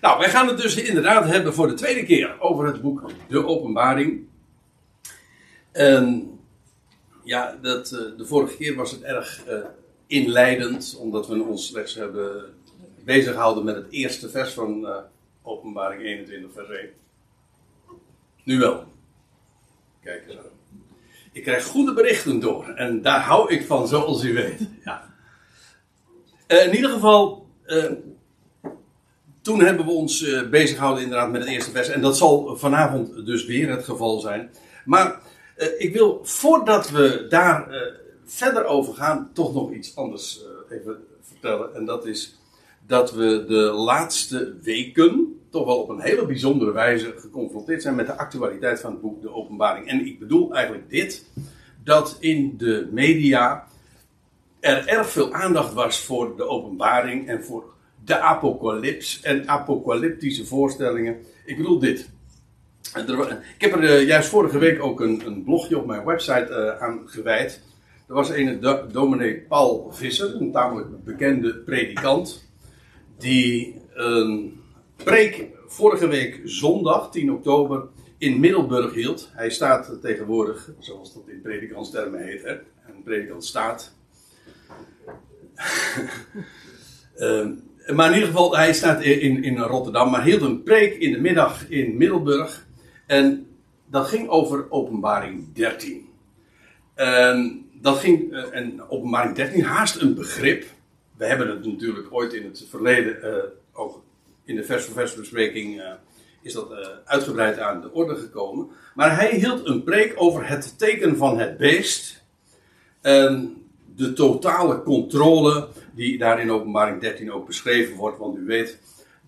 Nou, wij gaan het dus inderdaad hebben voor de tweede keer over het boek De Openbaring. En ja, dat, eh, de vorige keer was het erg uh, inleidend, omdat we ons slechts hebben bezig gehouden met het eerste vers van uh, Openbaring 21, vers 1. Nu wel. Kijk eens aan. Ik krijg goede berichten door en daar hou ik van, zoals u weet. Ja. in ieder geval, toen hebben we ons bezig gehouden inderdaad met het eerste vers. En dat zal vanavond dus weer het geval zijn. Maar uh, ik wil, voordat we daar uh, verder over gaan, toch nog iets anders even vertellen. En dat is dat we de laatste weken toch wel op een hele bijzondere wijze geconfronteerd zijn met de actualiteit van het boek De Openbaring. En ik bedoel eigenlijk dit, dat in de media er erg veel aandacht was voor de openbaring en voor de apocalyps en apocalyptische voorstellingen. Ik bedoel dit. Ik heb er eh, juist vorige week ook een, een blogje op mijn website uh, aan gewijd. Er was een dominee Paul Visser, een tamelijk bekende predikant, die een preek vorige week zondag, 10 oktober, in Middelburg hield. Hij staat tegenwoordig, zoals dat in predikantstermen heet, hè? een predikant staat. uh, Maar in ieder geval, hij staat in, in Rotterdam, maar hield een preek in de middag in Middelburg. En dat ging over openbaring 13. En dat ging, eh, en openbaring 13, haast een begrip. We hebben het natuurlijk ooit in het verleden, uh, ook in de vers voor vers bespreking, uh, is dat uitgebreid aan de orde gekomen. Maar hij hield een preek over het teken van het beest. En de totale controle die daar in openbaring 13 ook beschreven wordt. Want u weet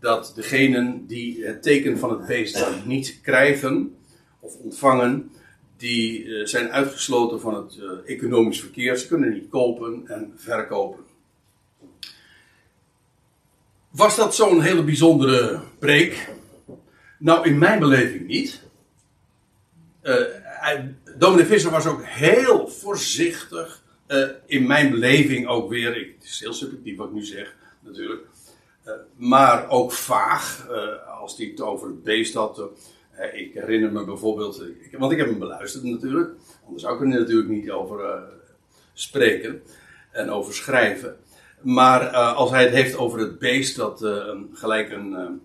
dat degenen die het teken van het beest niet krijgen of ontvangen, die uh, zijn uitgesloten van het uh, economisch verkeer. Ze kunnen niet kopen en verkopen. Was dat zo'n hele bijzondere preek? Nou, in mijn beleving niet. Uh, Dominee Visser was ook heel voorzichtig uh, in mijn beleving ook weer, ik, het is heel subjectief wat ik nu zeg, natuurlijk. Uh, maar ook vaag, uh, als hij het over het beest had. ik herinner me bijvoorbeeld, ik, want ik heb hem beluisterd natuurlijk, anders zou ik er natuurlijk niet over spreken en over schrijven. Maar als hij het heeft over het beest dat gelijk een,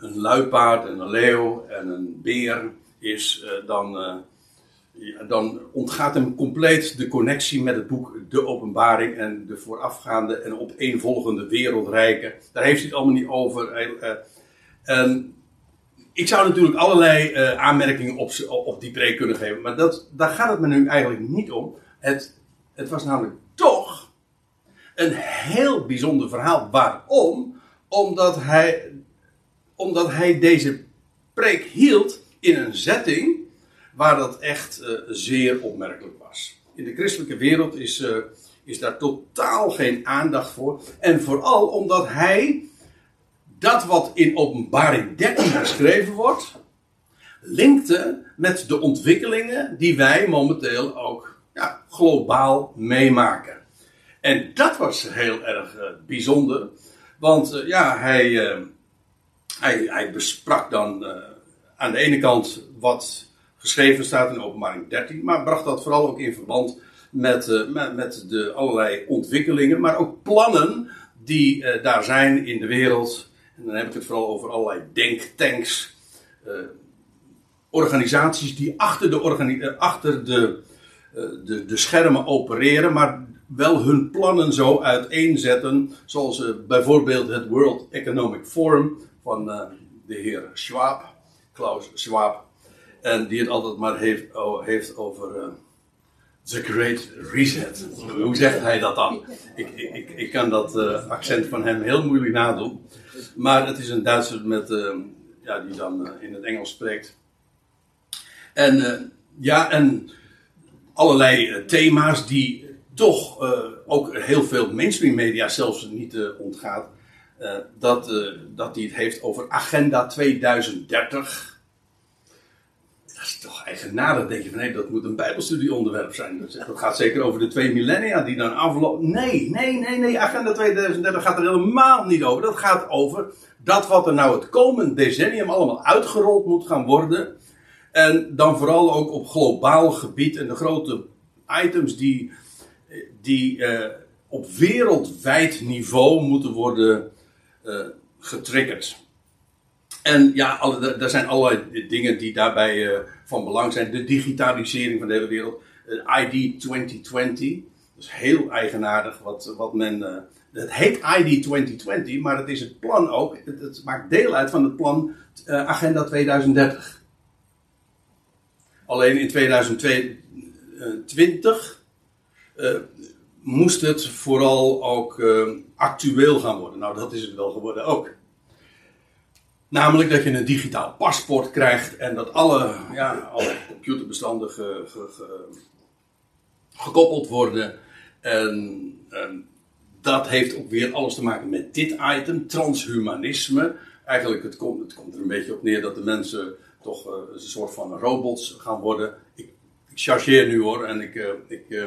een luipaard en een leeuw en een beer is, dan dan ontgaat hem compleet de connectie met het boek De Openbaring en de voorafgaande en opeenvolgende wereldrijken. Daar heeft hij het allemaal niet over. Uh, ik zou natuurlijk allerlei uh, aanmerkingen op, op die preek kunnen geven, maar dat, daar gaat het me nu eigenlijk niet om. Het, het was namelijk toch een heel bijzonder verhaal. Waarom? Omdat hij, omdat hij deze preek hield in een setting waar dat echt uh, zeer opmerkelijk was. In de christelijke wereld is, uh, is daar totaal geen aandacht voor. En vooral omdat hij dat wat in openbaring 13 geschreven wordt, linkte met de ontwikkelingen die wij momenteel ook ja, globaal meemaken. En dat was heel erg uh, bijzonder. Want ja, hij, hij, hij besprak dan aan de ene kant wat geschreven staat in openbaring 13, maar bracht dat vooral ook in verband met, uh, met, de allerlei ontwikkelingen, maar ook plannen die uh, daar zijn in de wereld. En dan heb ik het vooral over allerlei denktanks, uh, organisaties die achter de, achter de, de, de schermen opereren, maar wel hun plannen zo uiteenzetten, zoals bijvoorbeeld het World Economic Forum van de heer Schwab, Klaus Schwab, en die het altijd maar heeft, heeft over uh, The Great Reset. Hoe zegt hij dat dan? Ik, ik, ik kan dat uh, accent van hem heel moeilijk nadoen. Maar het is een Duitser met, uh, ja, die dan in het Engels spreekt. En ja, en allerlei thema's die toch ook heel veel mainstream media zelfs niet ontgaat. dat, dat hij het heeft over Agenda 2030 is toch eigenaardig. denk je van nee, dat moet een Bijbelstudieonderwerp zijn. Dat gaat zeker over de twee millennia die dan aflopen. Nee, nee, nee, nee. Agenda 2030 gaat er helemaal niet over. Dat gaat over dat wat er nou het komend decennium allemaal uitgerold moet gaan worden. En dan vooral ook op globaal gebied. En de grote items die, die uh, op wereldwijd niveau moeten worden uh, getriggerd. En ja, alle, er zijn allerlei dingen die daarbij uh, van belang zijn. De digitalisering van de hele wereld. ID 2020. Dat is heel eigenaardig wat, wat men. Uh, het heet ID 2020, maar het is het plan ook. Het, het maakt deel uit van het plan Agenda 2030. Alleen in 2020 moest het vooral ook actueel gaan worden. Nou, dat is het wel geworden ook. Namelijk dat je een digitaal paspoort krijgt en dat alle, ja, alle computerbestanden ge, ge, gekoppeld worden. En, dat heeft ook weer alles te maken met dit item, transhumanisme. Eigenlijk, het komt, het komt er een beetje op neer dat de mensen toch uh, een soort van robots gaan worden. Ik, ik chargeer nu hoor, en ik, uh, ik, uh,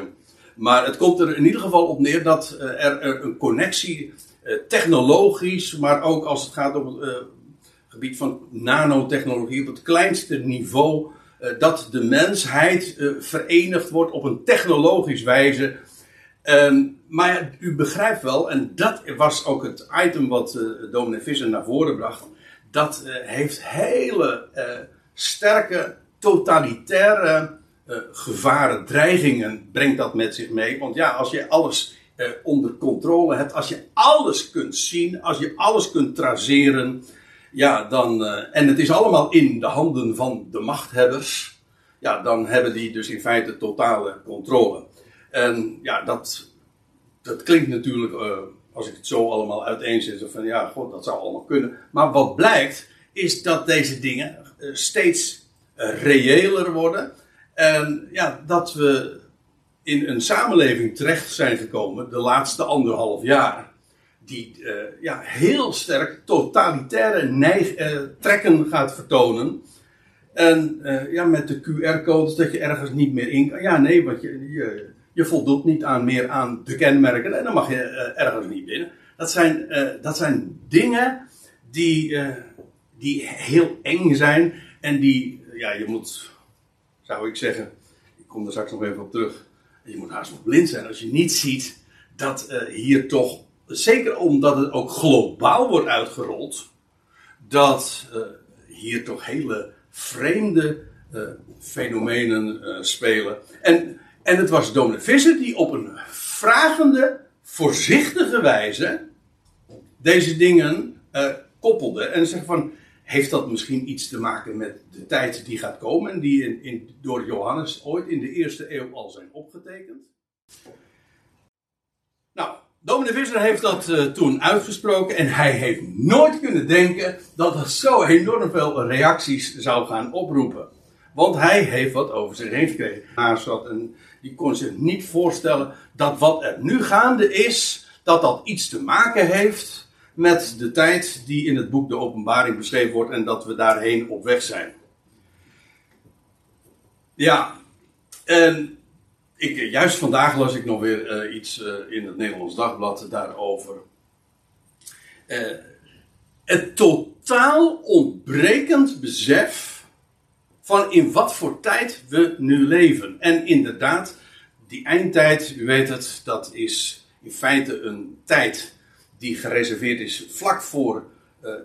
maar het komt er in ieder geval op neer dat er, er, een connectie, technologisch, maar ook als het gaat om gebied van nanotechnologie, op het kleinste niveau, uh, dat de mensheid uh, verenigd wordt op een technologisch wijze. Um, maar u begrijpt wel, en dat was ook het item wat uh, Visser naar voren bracht. Dat heeft hele sterke totalitaire gevaren, dreigingen, brengt dat met zich mee. Want ja, als je alles onder controle hebt, als je alles kunt zien, als je alles kunt traceren, ja, dan, uh, en het is allemaal in de handen van de machthebbers. Ja, dan hebben die dus in feite totale controle. En ja, dat, dat klinkt natuurlijk, uh, als ik het zo allemaal uiteenzet, van ja, god, dat zou allemaal kunnen. Maar wat blijkt, is dat deze dingen uh, steeds reëler worden. En ja, dat we in een samenleving terecht zijn gekomen de laatste anderhalf jaar die uh, ja, heel sterk totalitaire neig, uh, trekken gaat vertonen. En uh, ja, met de QR-codes dat je ergens niet meer in kan. Ja, nee, want je, je, je voldoet niet aan meer aan de kenmerken en dan mag je ergens niet binnen. Dat zijn, dat zijn dingen die, die heel eng zijn en die, ja, je moet, zou ik zeggen, ik kom er straks nog even op terug. Je moet haast nog blind zijn als je niet ziet dat hier toch zeker omdat het ook globaal wordt uitgerold, dat uh, hier toch hele vreemde uh, fenomenen uh, spelen. En, en het was Donald Visser die op een vragende, voorzichtige wijze deze dingen koppelde. En zegt van, heeft dat misschien iets te maken met de tijd die gaat komen en die in, in, door Johannes ooit in de eerste eeuw al zijn opgetekend? Nou, Dominee Visser heeft dat uh, toen uitgesproken en hij heeft nooit kunnen denken dat dat zo enorm veel reacties zou gaan oproepen. Want hij heeft wat over zich heen gekregen. Zat en die kon zich niet voorstellen dat wat er nu gaande is, dat dat iets te maken heeft met de tijd die in het boek de openbaring beschreven wordt en dat we daarheen op weg zijn. Ja, en ik, eh, juist vandaag las ik nog weer uh, iets uh, in het Nederlands Dagblad daarover. Uh, het totaal ontbrekend besef van in wat voor tijd we nu leven. En inderdaad, die eindtijd, u weet het, dat is in feite een tijd die gereserveerd is vlak voor,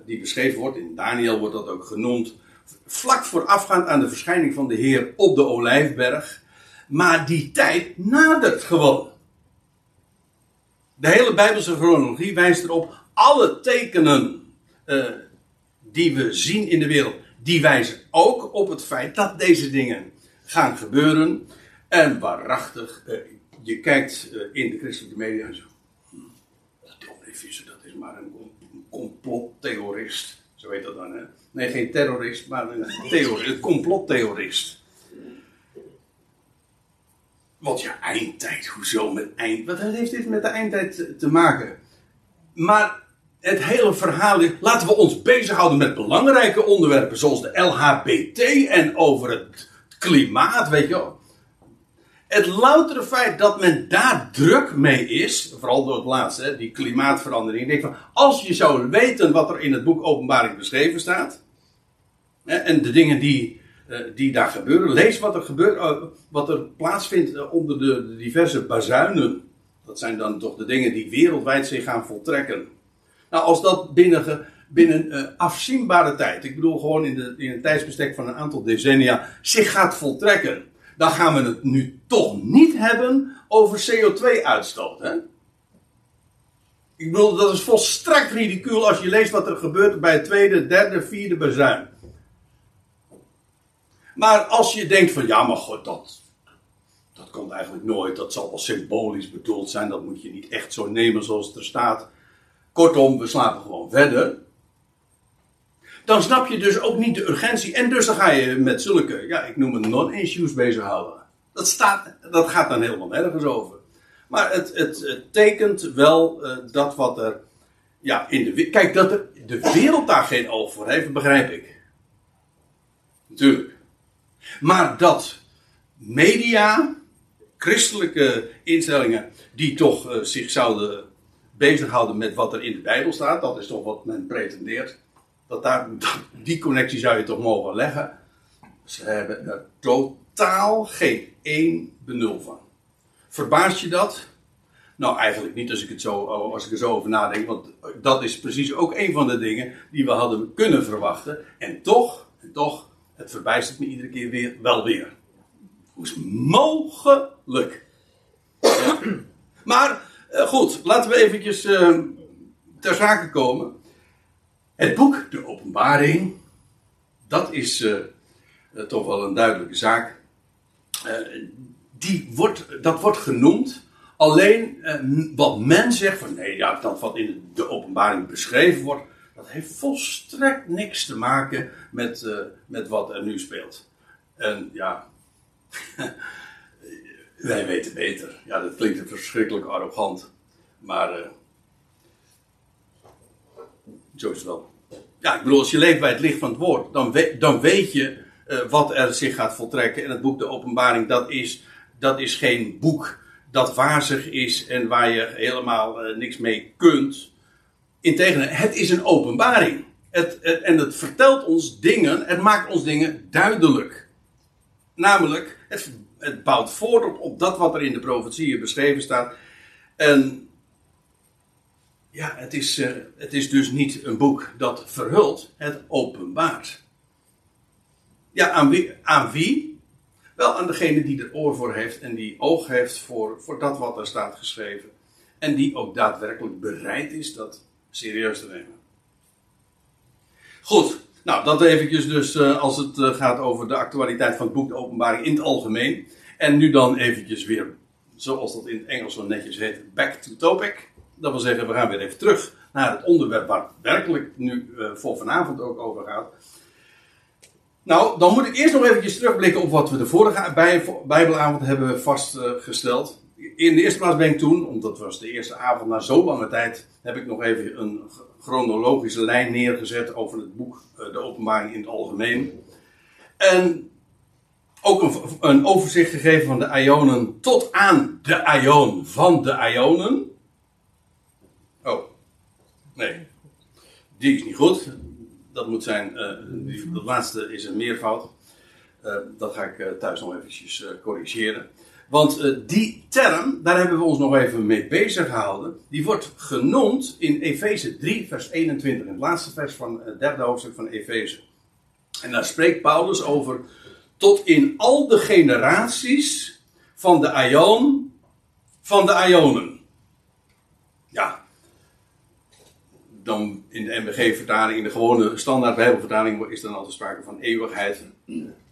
die beschreven wordt, in Daniel wordt dat ook genoemd, vlak voorafgaand aan de verschijning van de Heer op de Olijfberg. Maar die tijd nadert gewoon. De hele Bijbelse chronologie wijst erop. Alle tekenen uh, die we zien in de wereld, die wijzen ook op het feit dat deze dingen gaan gebeuren. En waarachtig, uh, je kijkt uh, in de christelijke media en zo. Dat Visser, dat is maar een, een complottheorist. Zo heet dat dan, hè? Nee, geen terrorist, maar een theorist, een complottheorist. Want ja, eindtijd, hoezo met eind? Wat heeft dit met de eindtijd te, maken? Maar het hele verhaal is, laten we ons bezighouden met belangrijke onderwerpen zoals de LHBT en over het klimaat, weet je wel. Het loutere feit dat men daar druk mee is, vooral door het laatste, die klimaatverandering. Ik denk van, als je zou weten wat er in het boek Openbaring beschreven staat, en de dingen die, die daar gebeuren, lees wat er, gebeurt, eh, wat er plaatsvindt eh, onder de diverse bazuinen. Dat zijn dan toch de dingen die wereldwijd zich gaan voltrekken. Nou, als dat binnen, binnen afzienbare tijd, ik bedoel gewoon in, de, in een tijdsbestek van een aantal decennia, zich gaat voltrekken dan gaan we het nu toch niet hebben over CO2-uitstoot. Hè? Ik bedoel, dat is volstrekt ridicuul als je leest wat er gebeurt bij het tweede, derde, vierde bezuin. Maar als je denkt van ja, maar god, dat, dat komt eigenlijk nooit. Dat zal wel symbolisch bedoeld zijn. Dat moet je niet echt zo nemen zoals het er staat. Kortom, we slapen gewoon verder dan snap je dus ook niet de urgentie. En dus dan ga je met zulke, ja, ik noem het non-issues bezighouden. Dat, staat, dat gaat dan helemaal nergens over. Maar het, het, tekent wel uh, dat wat er, ja, in de Kijk, dat de wereld daar geen oog voor heeft, begrijp ik. Natuurlijk. Maar dat media, christelijke instellingen, die toch uh, zich zouden bezighouden met wat er in de Bijbel staat, dat is toch wat men pretendeert dat daar, die connectie zou je toch mogen leggen. Ze hebben er totaal geen één benul van. Verbaast je dat? Nou, eigenlijk niet als ik, het zo, als ik er zo over nadenk, want dat is precies ook een van de dingen die we hadden kunnen verwachten. En toch, en toch, het verbijstert me iedere keer weer, wel weer. Hoe is het mogelijk? Maar, eh, goed, laten we eventjes uh, ter zake komen. Het boek, de openbaring, dat is uh, toch wel een duidelijke zaak. Die wordt, dat wordt genoemd. Alleen wat men zegt van nee, ja, dat wat in de openbaring beschreven wordt, dat heeft volstrekt niks te maken met, met wat er nu speelt. En ja, wij weten beter. Ja, dat klinkt verschrikkelijk arrogant. Maar zo is het wel. Ja, ik bedoel, als je leeft bij het licht van het woord, dan, weet, dan weet je uh, wat er zich gaat voltrekken. En het boek De Openbaring, dat is, dat is geen boek dat wazig is en waar je helemaal uh, niks mee kunt. Integendeel, het is een openbaring. Het, en het vertelt ons dingen, het maakt ons dingen duidelijk. Namelijk, het, het bouwt voort op, dat wat er in de profetieën beschreven staat. En ja, het is, uh, het is dus niet een boek dat verhult, het openbaart. Ja, aan wie? Aan wie? Wel aan degene die er oor voor heeft en die oog heeft voor, voor dat wat er staat geschreven. En die ook daadwerkelijk bereid is dat serieus te nemen. Goed, nou dat eventjes dus uh, als het uh, gaat over de actualiteit van het boek De Openbaring in het algemeen. En nu dan eventjes weer, zoals dat in het Engels zo netjes heet, back to topic. Dat wil zeggen, we gaan weer even terug naar het onderwerp waar het werkelijk nu uh, voor vanavond ook over gaat. Nou, dan moet ik eerst nog eventjes terugblikken op wat we de vorige bij, Bijbelavond hebben vastgesteld. In de eerste plaats ben ik toen, omdat was de eerste avond na zo lange tijd, heb ik nog even een chronologische lijn neergezet over het boek uh, De Openbaring in het Algemeen. En ook een, een overzicht gegeven van de Ionen tot aan de Ion van de Ionen. Oh, nee. Die is niet goed. Dat moet zijn, uh, dat laatste is een meervoud. Uh, dat ga ik thuis nog eventjes corrigeren. Want die term, daar hebben we ons nog even mee bezig gehouden. Die wordt genoemd in Efeze 3, vers 21. In het laatste vers van het derde hoofdstuk van Efeze. En daar spreekt Paulus over. Tot in al de generaties van de Aion van de Ionen. Ja, dan in de MBG-vertaling, in de gewone standaard Bijbelvertaling, is dan altijd sprake van eeuwigheid.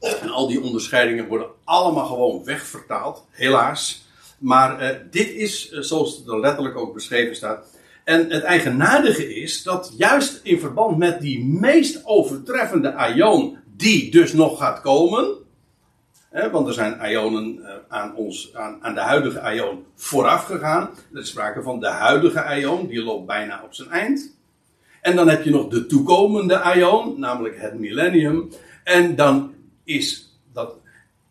En al die onderscheidingen worden allemaal gewoon wegvertaald, helaas. Maar uh, dit is, uh, zoals er letterlijk ook beschreven staat. En het eigenaardige is dat juist in verband met die meest overtreffende aion, die dus nog gaat komen. Hè, want er zijn ionen uh, aan, ons, aan, aan de huidige ion vooraf gegaan. Er is sprake van de huidige ion, die loopt bijna op zijn eind. En dan heb je nog de toekomende aion, namelijk het millennium. En dan is dat,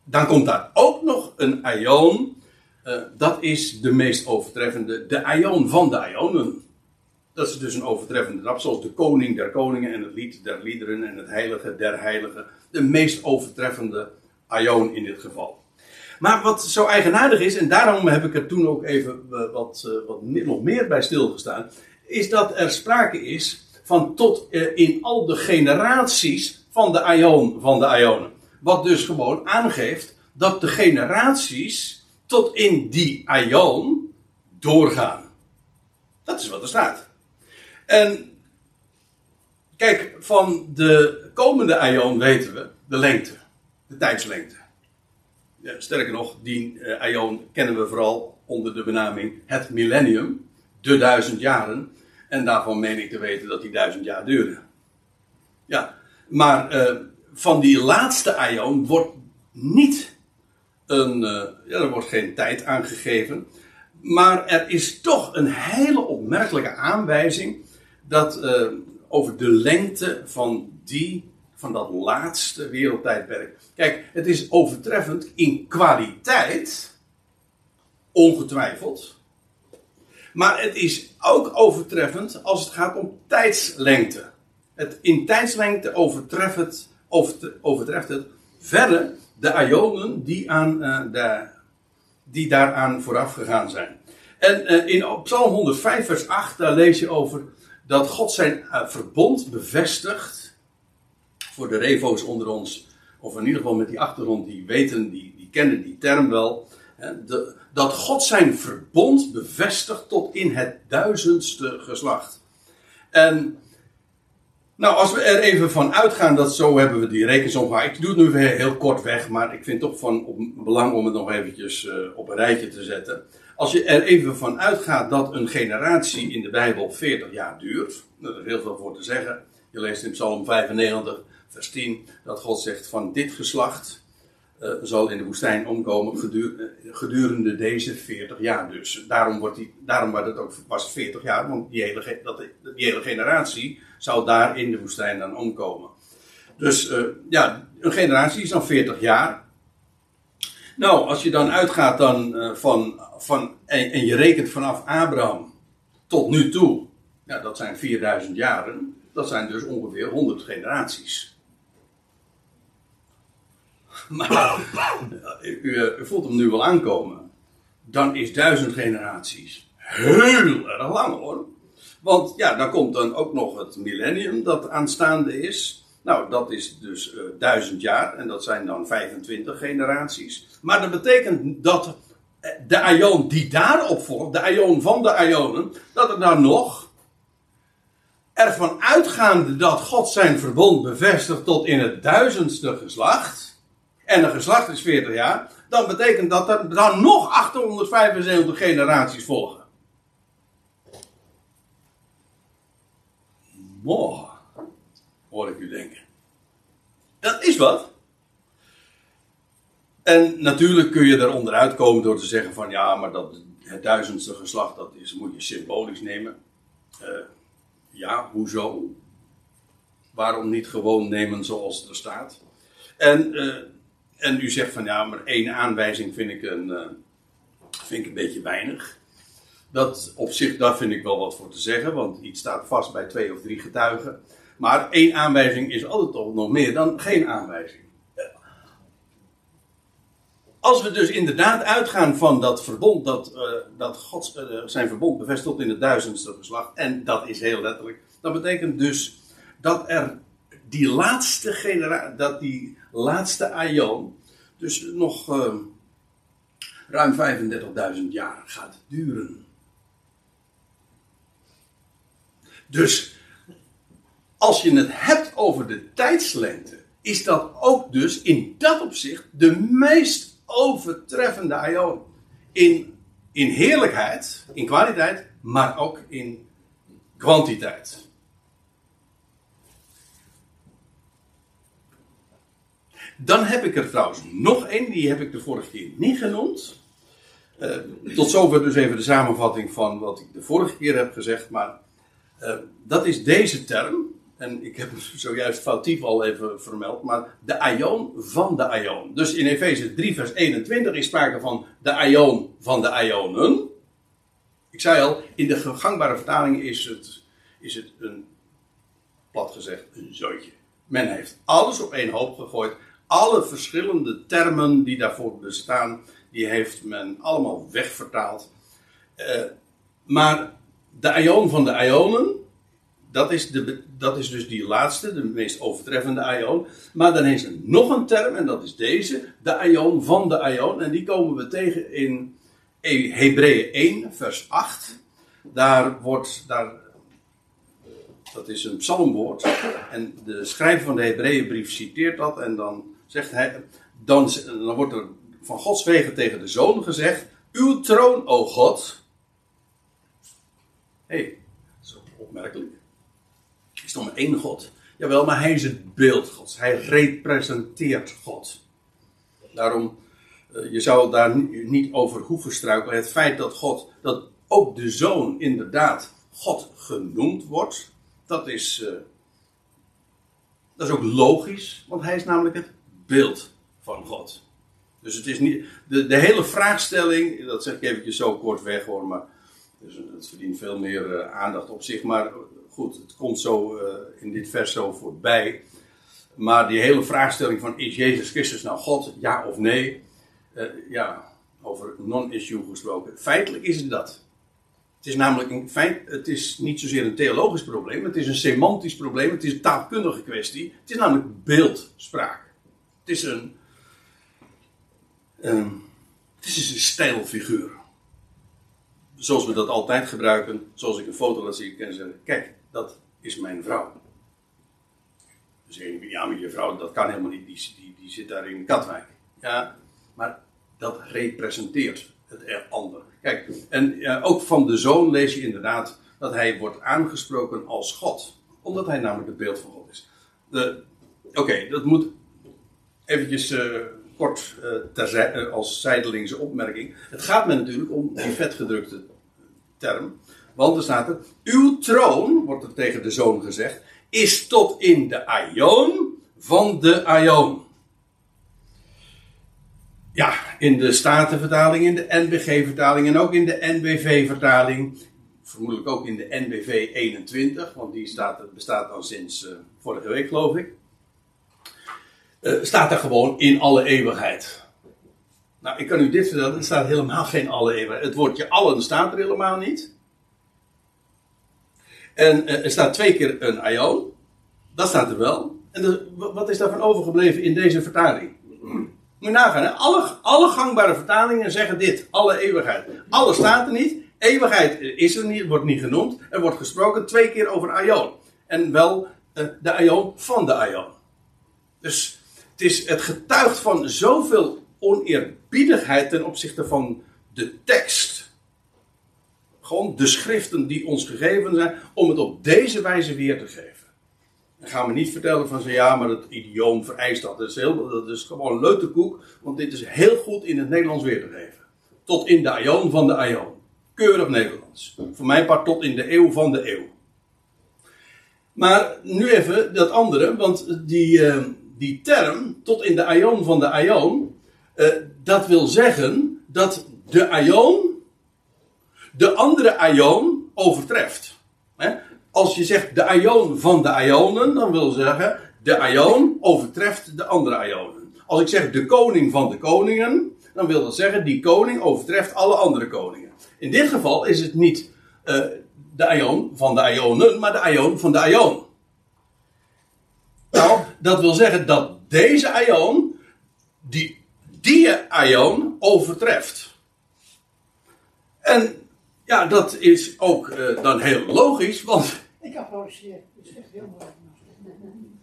dan komt daar ook nog een aion. Uh, dat is de meest overtreffende, de aion van de aionen. Dat is dus een overtreffende rap, zoals de koning der koningen en het lied der liederen en het heilige der heiligen. De meest overtreffende aion in dit geval. Maar wat zo eigenaardig is, en daarom heb ik er toen ook even uh, wat, uh, wat nog meer bij stilgestaan, is dat er sprake is van tot in al de generaties van de aion van de aionen. Wat dus gewoon aangeeft dat de generaties tot in die aion doorgaan. Dat is wat er staat. En kijk, van de komende aion weten we de lengte, de tijdslengte. Ja, sterker nog, die uh, kennen we vooral onder de benaming het millennium, de duizend jaren. En daarvan meen ik te weten dat die duizend jaar duren. Ja, maar uh, van die laatste aion wordt niet een, uh, ja, er wordt geen tijd aangegeven. Maar er is toch een hele opmerkelijke aanwijzing dat uh, over de lengte van die, van dat laatste wereldtijdperk. Kijk, het is overtreffend in kwaliteit, ongetwijfeld. Maar het is ook overtreffend als het gaat om tijdslengte. Het, in tijdslengte overtreft overtreft het verre de ionen die, aan, uh, die daaraan vooraf gegaan zijn. En uh, in Psalm 105, vers 8, daar lees je over dat God zijn uh, verbond bevestigt. Voor de revo's onder ons, of in ieder geval met die achtergrond, die weten, die, die kennen die term wel. Hè, dat God zijn verbond bevestigt tot in het duizendste geslacht. En nou, als we er even van uitgaan dat zo hebben we die rekensom. Ik doe het nu weer heel kort weg, maar ik vind het toch van belang om het nog eventjes uh, op een rijtje te zetten. Als je er even van uitgaat dat een generatie in de Bijbel 40 jaar duurt, er is heel veel voor te zeggen. Je leest in Psalm 95, vers 10, dat God zegt van dit geslacht uh, zal in de woestijn omkomen gedurende deze 40 jaar. Dus daarom, wordt die, daarom wordt het ook, was het 40 jaar, want die hele, dat, die hele generatie zou daar in de woestijn dan omkomen. Dus uh, ja, een generatie is dan 40 jaar. Nou, als je dan uitgaat dan, uh, van, van en, en, je rekent vanaf Abraham tot nu toe, ja, dat zijn 4000 jaren, dat zijn dus ongeveer 100 generaties. Maar u, u, voelt hem nu wel aankomen. Dan is duizend generaties heel erg lang hoor. Want ja, dan komt dan ook nog het millennium dat aanstaande is. Nou, dat is dus uh, duizend jaar en dat zijn dan 25 generaties. Maar dat betekent dat de aion die daarop volgt, de aion van de aionen, dat er dan nog ervan uitgaande dat God zijn verbond bevestigt tot in het duizendste geslacht, en een geslacht is 40 jaar, dan betekent dat er dan nog 875 generaties volgen. Mooi, hoor ik u denken. Dat is wat. En natuurlijk kun je er onderuit komen door te zeggen van ja, maar dat, het duizendste geslacht, dat is, moet je symbolisch nemen. Uh, ja, hoezo? Waarom niet gewoon nemen zoals er staat? En, uh, en u zegt van ja, maar één aanwijzing vind ik een, uh, vind ik een beetje weinig. Dat op zich, daar vind ik wel wat voor te zeggen, want iets staat vast bij twee of drie getuigen. Maar één aanwijzing is altijd toch nog meer dan geen aanwijzing. Als we dus inderdaad uitgaan van dat verbond, dat, uh, dat God uh, zijn verbond bevestigt in het duizendste geslacht, en dat is heel letterlijk, dat betekent dus dat er die laatste generatie, dat die laatste aion, dus nog uh, ruim 35.000 jaar gaat duren. Dus als je het hebt over de tijdslengte, is dat ook dus in dat opzicht de meest overtreffende aion. In, in heerlijkheid, in kwaliteit, maar ook in kwantiteit. Dan heb ik er trouwens nog één, die heb ik de vorige keer niet genoemd. Uh, tot zover dus even de samenvatting van wat ik de vorige keer heb gezegd. Maar Uh, dat is deze term. En ik heb het zojuist foutief al even vermeld. Maar de aion van de aion. Dus in Efeze 3 vers 21 is sprake van de aion van de aionen. Ik zei al, in de gangbare vertaling is het, is het een, plat gezegd, een zootje. Men heeft alles op één hoop gegooid. Alle verschillende termen die daarvoor bestaan, die heeft men allemaal wegvertaald. Uh, maar de aion van de aionen, dat is, de, dat is dus die laatste, de meest overtreffende aion. Maar dan is er nog een term, en dat is deze, de aion van de aion. En die komen we tegen in Hebreeën 1, vers 8. Daar wordt, daar, dat is een psalmwoord. En de schrijver van de Hebreeënbrief citeert dat. En dan zegt hij, dan, dan wordt er van Gods wegen tegen de zoon gezegd: Uw troon, o God. Hé, hey, dat is opmerkelijk. Is toch maar één God? Jawel, maar hij is het beeld Gods. Hij representeert God. Daarom eh, je zou daar niet over hoeven struikelen. Het feit dat God, dat ook de zoon inderdaad God genoemd wordt, dat is, uh, dat is ook logisch, want hij is namelijk het beeld van God. Dus het is niet, de, de hele vraagstelling, dat zeg ik eventjes zo kort weg hoor, maar dus het verdient veel meer uh, aandacht op zich. Maar goed, het komt zo in dit vers zo voorbij. Maar die hele vraagstelling van is Jezus Christus nou God, ja of nee? ja, over non-issue gesproken. Feitelijk is het dat. Het is namelijk een feit, het is niet zozeer een theologisch probleem, het is een semantisch probleem, het is een taalkundige kwestie. Het is namelijk beeldspraak. Het is een, um, het is een stijlfiguur. Zoals we dat altijd gebruiken, zoals ik een foto laat zien, kan zeggen: Kijk, dat is mijn vrouw. Zeg je, ja, maar je vrouw, dat kan helemaal niet, die, die, die zit daar in Katwijk. Ja, maar dat representeert het ander. Kijk, en ook van de zoon lees je inderdaad dat hij wordt aangesproken als God. Omdat hij namelijk het beeld van God is. Oké, dat moet eventjes uh, kort ter, uh, als zijdelingse opmerking. Het gaat me natuurlijk om die vetgedrukte term. Want er staat er, uw troon, wordt er tegen de zoon gezegd, is tot in de aion van de aion. Ja, in de Statenvertaling, in de NBG-vertaling en ook in de NBV-vertaling. Vermoedelijk ook in de NBV 21, want die staat, bestaat al sinds vorige week, geloof ik. Uh, staat er gewoon in alle eeuwigheid. Nou, ik kan u dit vertellen, er staat helemaal geen alle eeuwigheid. Het woordje allen staat er helemaal niet. En uh, er staat twee keer een aion. Dat staat er wel. En de, wat is daarvan overgebleven in deze vertaling? Moet je nagaan? Alle, alle gangbare vertalingen zeggen dit, alle eeuwigheid. Alle staat er niet, eeuwigheid is er niet, wordt niet genoemd. Er wordt gesproken twee keer over Aion. En wel uh, de Aion van de Aion. Dus het, is, het getuigt van zoveel oneerbiedigheid ten opzichte van de tekst. Gewoon de schriften die ons gegeven zijn, om het op deze wijze weer te geven. Dan gaan we niet vertellen van ze ja, maar het idioom vereist dat. Dat is, heel, dat is gewoon want dit is heel goed in het Nederlands weer te geven. Tot in de aion van de aion. Keurig Nederlands. Voor mijn part tot in de eeuw van de eeuw. Maar nu even dat andere, want die, uh, die term, tot in de aion van de aion, uh, dat wil zeggen dat de aion de andere aion overtreft. Hè? als je zegt de aion van de aionen, dan wil zeggen de aion overtreft de andere aionen. Als ik zeg de koning van de koningen, dan wil dat zeggen die koning overtreft alle andere koningen. In dit geval is het niet uh, de aion van de aionen, maar de aion van de aion. Dat wil zeggen dat deze aion die, die aion overtreft. En ja, dat is ook uh, dan heel logisch, want ik applaudisseer. Het is echt heel moeilijk.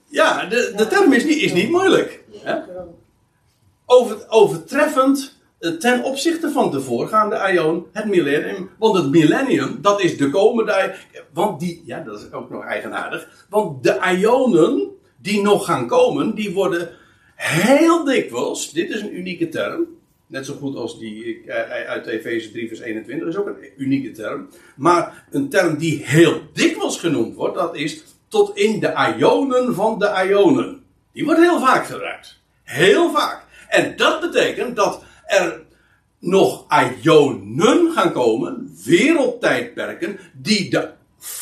Ja, de, de term is niet, is niet moeilijk. Hè? Over, overtreffend eh, ten opzichte van de voorgaande aion, het millennium. Want het millennium, dat is de komende Want die, ja, dat is ook nog eigenaardig. Want de aionen die nog gaan komen, die worden heel dikwijls, dit is een unieke term. Net zo goed als die eh, uit Efeze 3 vers 21. Dat is ook een unieke term. Maar een term die heel dikwijls genoemd wordt, dat is tot in de ionen van de ionen. Die wordt heel vaak gebruikt. Heel vaak. En dat betekent dat er nog ionen gaan komen, wereldtijdperken, die de,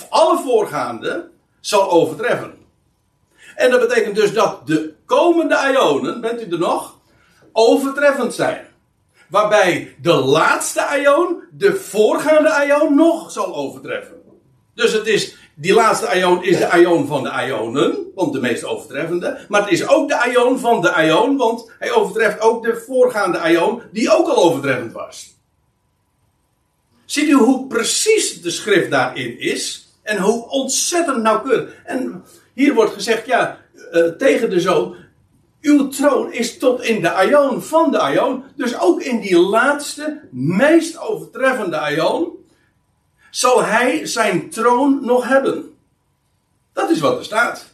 alle voorgaande zal overtreffen. En dat betekent dus dat de komende ionen, bent u er nog, overtreffend zijn. Waarbij de laatste ion de voorgaande ion nog zal overtreffen. Dus het is, die laatste ion is de ion van de ionen, want de meest overtreffende. Maar het is ook de ion van de ion, want hij overtreft ook de voorgaande ion, die ook al overtreffend was. Ziet u hoe precies de schrift daarin is? En hoe ontzettend nauwkeurig. En hier wordt gezegd, ja, uh, tegen de zoon, uw troon is tot in de aion van de aion. Dus ook in die laatste, meest overtreffende aion. Zal hij zijn troon nog hebben. Dat is wat er staat.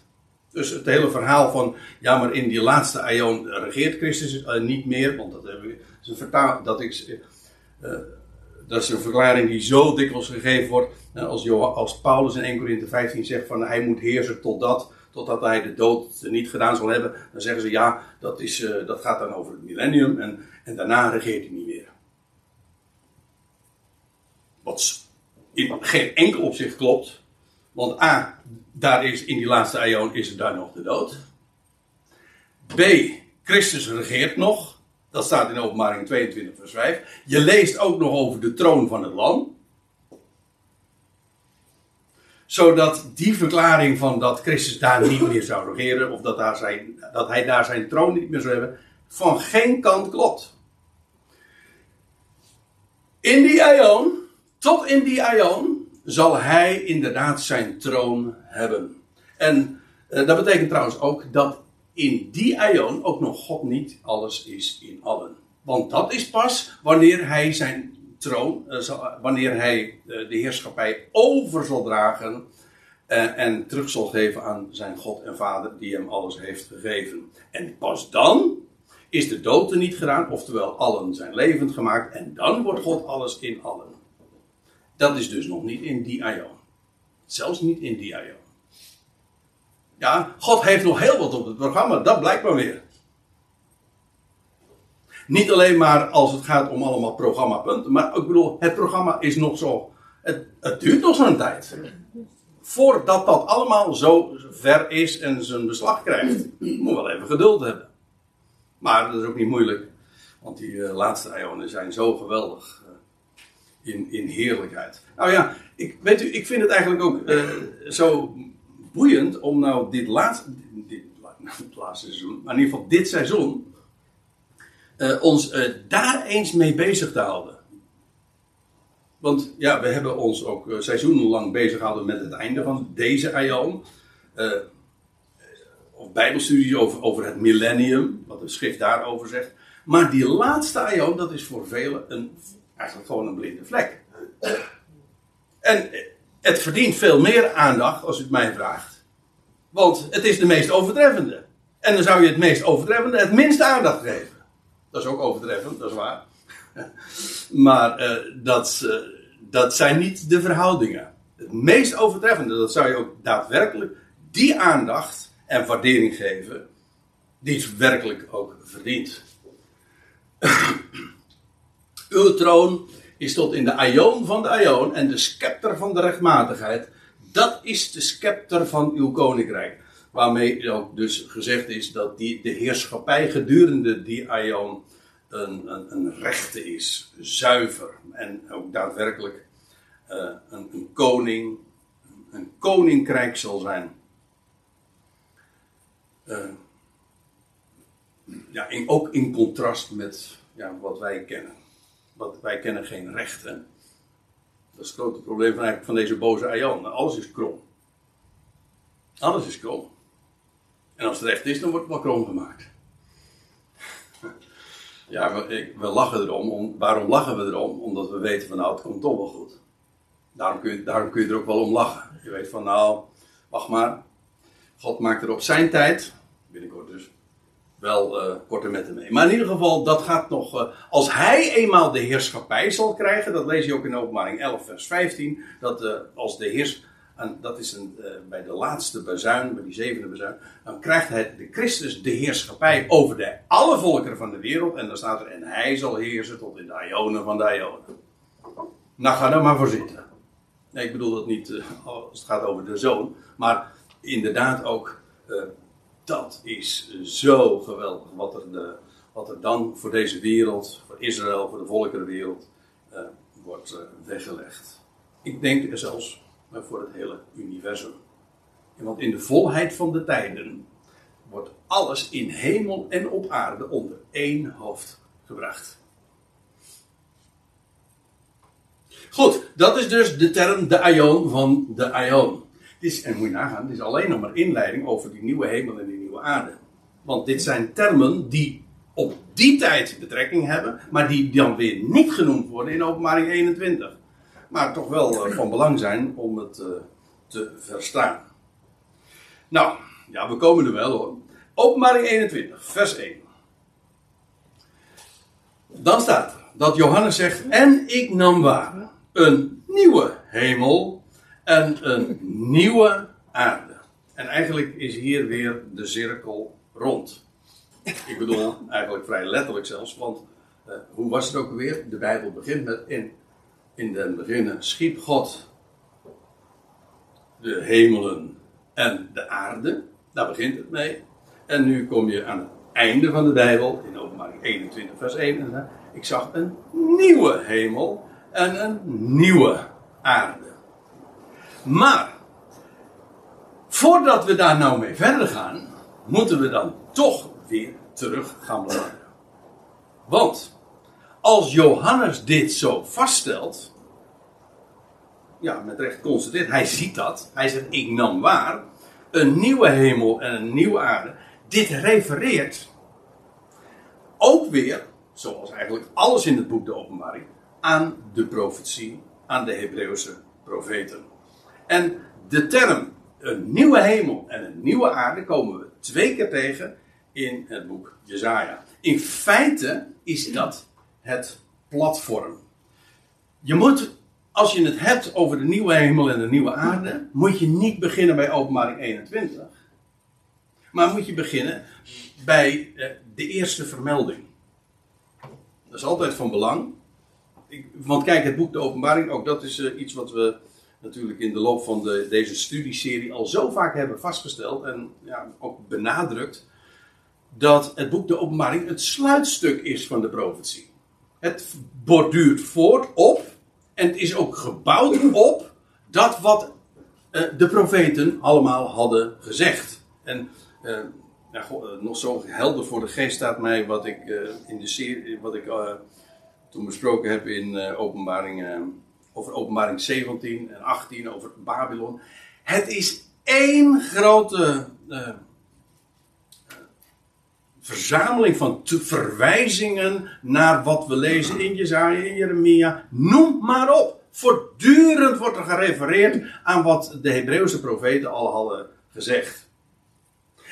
Dus het hele verhaal van. Ja, maar in die laatste aion regeert Christus uh, niet meer. Want dat, vertaal, dat, uh, dat is een verklaring die zo dikwijls gegeven wordt. Als, als Paulus in 1 Corinthië 15 zegt van hij moet heersen totdat totdat hij de dood niet gedaan zal hebben, dan zeggen ze ja, dat, is, uh, dat gaat dan over het millennium en, en daarna regeert hij niet meer. Wat in geen enkel opzicht klopt, want A, daar is in die laatste eeuw is er daar nog de dood. B, Christus regeert nog. Dat staat in openbaring 22 vers 5. Je leest ook nog over de troon van het lam zodat die verklaring van dat Christus daar niet meer zou regeren, of dat, daar zijn, dat hij daar zijn troon niet meer zou hebben, van geen kant klopt. In die aion, tot in die aion, zal hij inderdaad zijn troon hebben. En eh, dat betekent trouwens ook dat in die aion ook nog God niet alles is in allen. Want dat is pas wanneer hij zijn troon, eh, wanneer hij eh, de heerschappij over zal dragen eh, en terug zal geven aan zijn God en Vader die hem alles heeft gegeven. En pas dan is de dood er niet gedaan, oftewel allen zijn levend gemaakt en dan wordt God alles in allen. Dat is dus nog niet in die aion. Zelfs niet in die aion. Ja, God heeft nog heel wat op het programma, dat blijkt maar weer. Niet alleen maar als het gaat om allemaal programmapunten, maar ik bedoel, het programma is nog zo. Het, het duurt nog zo'n tijd. Voordat dat allemaal zo ver is en zijn beslag krijgt. Moet wel even geduld hebben. Maar dat is ook niet moeilijk. Want die uh, laatste eonen zijn zo geweldig uh, in, in heerlijkheid. Nou ja, ik, weet u, ik vind het eigenlijk ook uh, zo boeiend om nou dit laatste, dit laatste seizoen, maar in ieder geval dit seizoen, uh, ons uh, daar eens mee bezig te houden. Want ja, we hebben ons ook uh, seizoenenlang bezig gehouden met het einde van deze aion. of bijbelstudies over, over het millennium, wat de schrift daarover zegt. Maar die laatste aion, dat is voor velen een, eigenlijk gewoon een blinde vlek. En het verdient veel meer aandacht, als u het mij vraagt. Want het is de meest overtreffende. En dan zou je het meest overtreffende het minste aandacht geven. Dat is ook overdreven, dat is waar. maar uh, dat, uh, dat zijn niet de verhoudingen. Het meest overtreffende, dat zou je ook daadwerkelijk die aandacht en waardering geven, die het werkelijk ook verdient. Uw troon is tot in de aion van de aion en de scepter van de rechtmatigheid. Dat is de scepter van uw koninkrijk. Waarmee ook dus gezegd is dat die, de heerschappij gedurende die aion een, een, een rechte is, zuiver en ook daadwerkelijk uh, een, koning, een koninkrijk zal zijn. Uh, ja, ook in contrast met ja, wat wij kennen. Wat, wij kennen geen rechten. Dat is het grote probleem van, van deze boze Ayan. Alles is krom. Alles is krom. En als het recht is, dan wordt het wel krom gemaakt. Ja, we, lachen erom. Om, waarom lachen we erom? Omdat we weten van nou, het komt toch wel goed. Daarom kun, je, daarom kun je er ook wel om lachen. Je weet van nou, wacht maar. God maakt er op zijn tijd, binnenkort dus, wel uh, korte metten mee. Maar in ieder geval, dat gaat nog. Uh, als hij eenmaal de heerschappij zal krijgen, dat lees je ook in openbaring 11, vers 15. Dat uh, als de heers. En dat is een, bij de laatste bazuin, bij die zevende bazuin. Dan krijgt hij de Christus de heerschappij over de alle volkeren van de wereld. En dan staat er: En hij zal heersen tot in de Ionen van de Ionen. Nou, ga daar maar voor zitten. Nee, ik bedoel dat niet als het gaat over de zoon. Maar inderdaad ook dat is zo geweldig. Wat er, wat er dan voor deze wereld, voor Israël, voor de volkerenwereld, wordt weggelegd. Ik denk er zelfs uh, voor het hele universum. Want in de volheid van de tijden wordt alles in hemel en op aarde onder één hoofd gebracht. Goed, dat is dus de term de Aion van de Aion is, en moet je nagaan, het is alleen nog maar inleiding over die nieuwe hemel en die nieuwe aarde. Want dit zijn termen die op die tijd betrekking hebben, maar die dan weer niet genoemd worden in openbaring 21. Maar toch wel uh, van belang zijn om het uh, te verstaan. Nou, ja, we komen er wel hoor. Openbaring 21, vers 1. Dan staat dat Johannes zegt: En ik nam waar een nieuwe hemel en een nieuwe aarde. En eigenlijk is hier weer de cirkel rond. Ik bedoel, eigenlijk vrij letterlijk zelfs, want uh, hoe was het ook alweer? De Bijbel begint met in, in den beginnen schiep God de hemelen en de aarde. Daar begint het mee. En nu kom je aan het einde van de Bijbel, in openbaring 21 vers 1. Ik zag een nieuwe hemel en een nieuwe aarde. Maar, voordat we daar nou mee verder gaan, moeten we dan toch weer terug gaan bladeren. Want, als Johannes dit zo vaststelt, ja, met recht constateert, hij ziet dat, hij zegt, ik nam waar, een nieuwe hemel en een nieuwe aarde. Dit refereert ook weer, zoals eigenlijk alles in het boek de openbaring, aan de profetie, aan de Hebreeuwse profeten. En de term een nieuwe hemel en een nieuwe aarde komen we twee keer tegen in het boek Jezaja. In feite is dat het platform. Je moet, als je het hebt over de nieuwe hemel en de nieuwe aarde, moet je niet beginnen bij openbaring 21. Maar moet je beginnen bij eh, de eerste vermelding. Dat is altijd van belang. want kijk, het boek De Openbaring, ook dat is eh, iets wat we natuurlijk in de loop van de, deze studieserie al zo vaak hebben vastgesteld en ja, ook benadrukt dat het boek De Openbaring het sluitstuk is van de profetie. Het borduurt voort op en het is ook gebouwd op dat wat uh, de profeten allemaal hadden gezegd. En uh, ja, nog zo helder voor de geest staat mij wat ik in de wat ik toen besproken heb in Openbaring over openbaring 17 en 18, over Babylon. Het is één grote verzameling van verwijzingen naar wat we lezen in Jezaja, in Jeremia. Noem maar op. Voortdurend wordt er gerefereerd aan wat de Hebreeuwse profeten al hadden gezegd.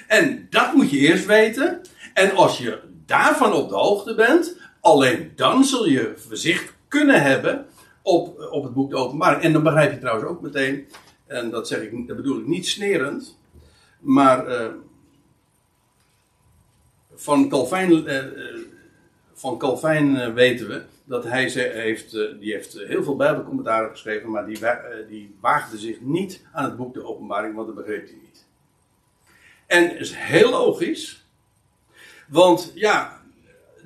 En dat moet je eerst weten. En als je daarvan op de hoogte bent, alleen dan zul je zicht kunnen hebben op, op het boek De Openbaring. En dan begrijp je trouwens ook meteen, en dat, zeg ik, dat bedoel ik niet snerend, maar uh, van Calvijn, uh, van Calvijn weten we dat hij ze heeft, die heeft heel veel bijbelcommentaren geschreven, maar die, die waagde zich niet aan het boek De Openbaring, want dat begreep hij niet. En is heel logisch, want ja,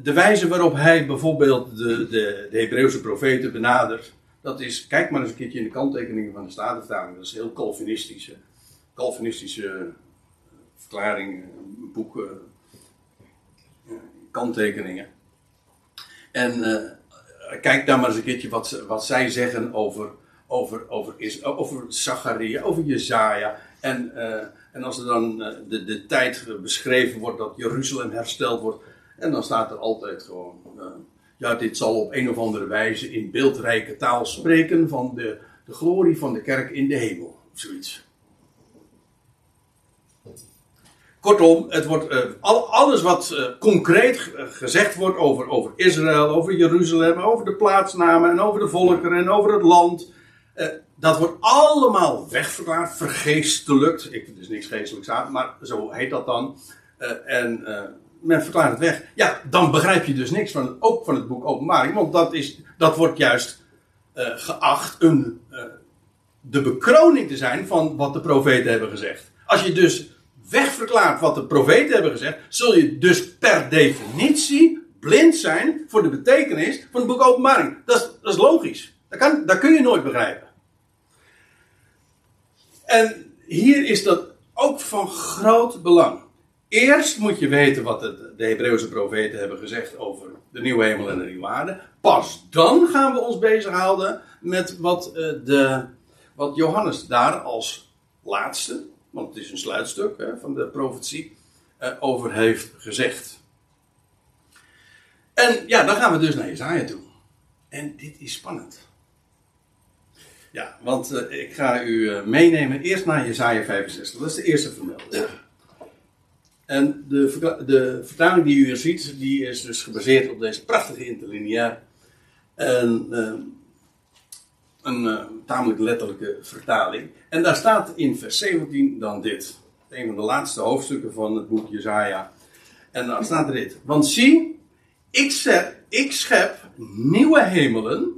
de wijze waarop hij bijvoorbeeld de, de, de Hebreeuwse profeten benadert, dat is, kijk maar eens een keertje in de kanttekeningen van de Statenvertaling. Dat is heel Calvinistische, Calvinistische verklaring, boeken, kanttekeningen. En uh, kijk daar maar eens een keertje wat, wat zij zeggen over, over, over, over Zacharia, over Jezaja. En, uh, en als er dan uh, de, de tijd beschreven wordt dat Jeruzalem hersteld wordt en dan staat er altijd gewoon, ja, dit zal op een of andere wijze in beeldrijke taal spreken van de, de glorie van de kerk in de hemel. Of zoiets. Kortom, het wordt, al, alles wat uh, concreet gezegd wordt over, over Israël, over Jeruzalem, over de plaatsnamen en over de volkeren en over het land. Uh, dat wordt allemaal wegverklaard, vergeestelijkt. Ik, er is niks geestelijks aan, maar zo heet dat dan. en men verklaart het weg. Ja, dan begrijp je dus niks van, ook van het boek Openbaring. Want dat, is, dat wordt juist geacht een, de bekroning te zijn van wat de profeten hebben gezegd. Als je dus wegverklaart wat de profeten hebben gezegd, zul je dus per definitie blind zijn voor de betekenis van het boek Openbaring. Dat is, dat is logisch. Dat, kan, kun je nooit begrijpen. En hier is dat ook van groot belang. Eerst moet je weten wat de, de Hebreeuwse profeten hebben gezegd over de nieuwe hemel en de nieuwe aarde. Pas dan gaan we ons bezighouden met wat, uh, de, wat Johannes daar als laatste, want het is een sluitstuk hè, van de profetie, uh, over heeft gezegd. En ja, dan gaan we dus naar Jezaja toe. En dit is spannend. Ja, want uh, ik ga u uh, meenemen eerst naar Jezaja 65. Dat is de eerste vermelding. En de, de vertaling die u hier ziet, die is dus gebaseerd op deze prachtige interlineair. En een uh, tamelijk letterlijke vertaling. En daar staat in vers 17 dan dit. Een van de laatste hoofdstukken van het boek Jezaja. En dan staat er dit. Want zie, ik, zet, ik schep nieuwe hemelen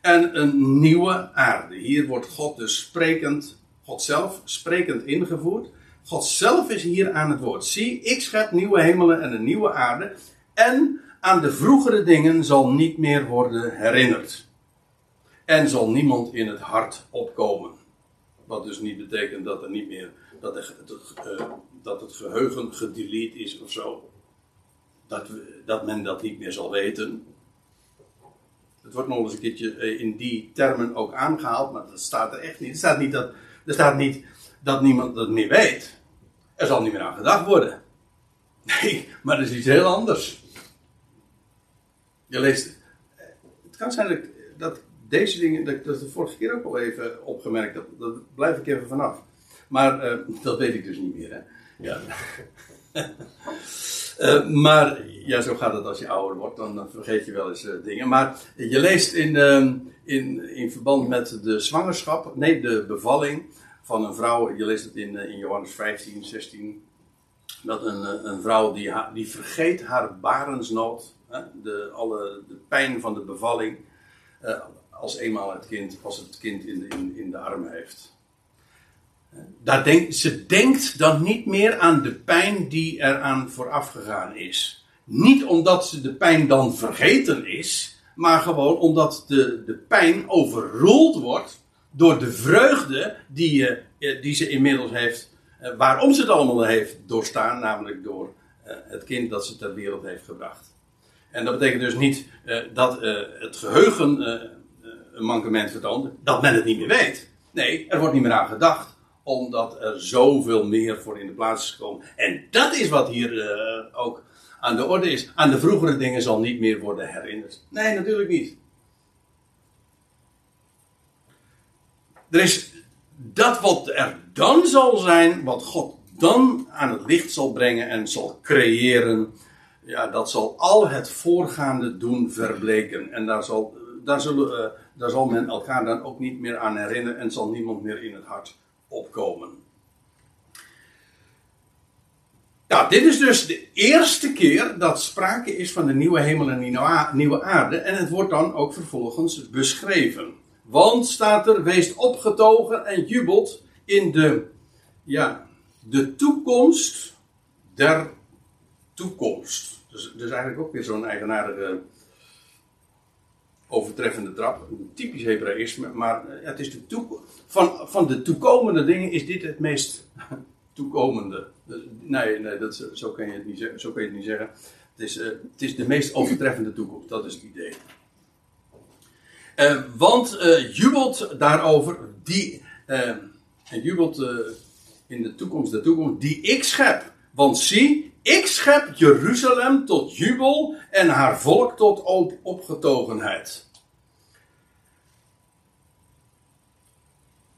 en een nieuwe aarde. Hier wordt God dus sprekend, God zelf sprekend ingevoerd. God zelf is hier aan het woord. Zie, ik schep nieuwe hemelen en een nieuwe aarde. En aan de vroegere dingen zal niet meer worden herinnerd. En zal niemand in het hart opkomen. Wat dus niet betekent dat er niet meer. dat, het, uh, dat het geheugen gedelete is of zo. Dat, dat men dat niet meer zal weten. Het wordt nog eens een keertje uh, in die termen ook aangehaald, maar dat staat er echt niet. Er staat niet dat, er staat niet dat niemand dat meer weet. Er zal niet meer aan gedacht worden. Nee, maar dat is iets heel anders. Je leest. Het kan zijn dat deze dingen, dat, dat is de vorige keer ook al even opgemerkt, dat, dat blijf ik even vanaf. Maar uh, dat weet ik dus niet meer, hè. Ja. uh, maar ja, zo gaat het als je ouder wordt, dan vergeet je wel eens uh, dingen. Maar je leest in, ehm, in, in verband met de zwangerschap, nee, de bevalling van een vrouw, je leest het in, in Johannes 15, 16, dat een, een vrouw die, die vergeet haar barensnood, de, alle, de pijn van de bevalling, als eenmaal het kind, als het kind in de, in, in de armen heeft. Daar denk, ze denkt dan niet meer aan de pijn die eraan vooraf gegaan is. Niet omdat ze de pijn dan vergeten is, maar gewoon omdat de, de pijn overroeld wordt door de vreugde die, uh, die ze inmiddels heeft, uh, waarom ze het allemaal heeft doorstaan, namelijk door uh, het kind dat ze ter wereld heeft gebracht. En dat betekent dus niet dat het geheugen mankement vertoont, dat men het niet meer weet. Nee, er wordt niet meer aan gedacht, omdat er zoveel meer voor in de plaats is gekomen. En dat is wat hier uh, ook aan de orde is. Aan de vroegere dingen zal niet meer worden herinnerd. Nee, natuurlijk niet. Er is dat wat er dan zal zijn, wat God dan aan het licht zal brengen en zal creëren, ja, dat zal al het voorgaande doen verbleken. En daar, zal, daar zullen uh, daar zal men elkaar dan ook niet meer aan herinneren en zal niemand meer in het hart opkomen. Ja, dit is dus de eerste keer dat sprake is van de nieuwe hemel en nieuwe aarde. En het wordt dan ook vervolgens beschreven. Want staat er, wees opgetogen en jubelt in de, ja, de toekomst der toekomst. Dus, dus eigenlijk ook weer zo'n eigenaardige overtreffende trap. Typisch Hebraïsme, maar eh, het is de van, van de toekomende dingen is dit het meest toekomende. Nee, nee dat, zo, kan je het niet, zo kan je het niet zeggen. Het is, uh, het is de meest overtreffende toekomst, dat is het idee. Uh, want uh, jubelt daarover, die, en jubelt in de toekomst, de toekomst, die ik schep. Want zie, ik schep Jeruzalem tot jubel en haar volk tot opgetogenheid.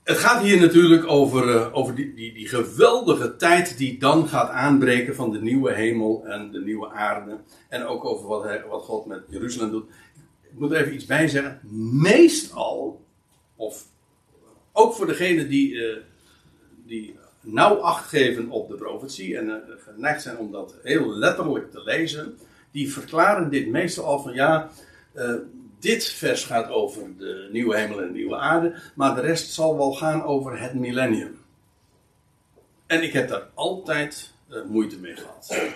het gaat hier natuurlijk over, uh, over die, die, die, geweldige tijd die dan gaat aanbreken van de nieuwe hemel en de nieuwe aarde. En ook over wat, wat God met Jeruzalem doet. Ik moet er even iets bij zeggen. Meestal, of ook voor degenen die, uh, die nauw acht geven op de profetie en uh, geneigd zijn om dat heel letterlijk te lezen, die verklaren dit meestal al van ja, dit vers gaat over de nieuwe hemel en de nieuwe aarde, maar de rest zal wel gaan over het millennium. En ik heb daar altijd uh, moeite mee gehad.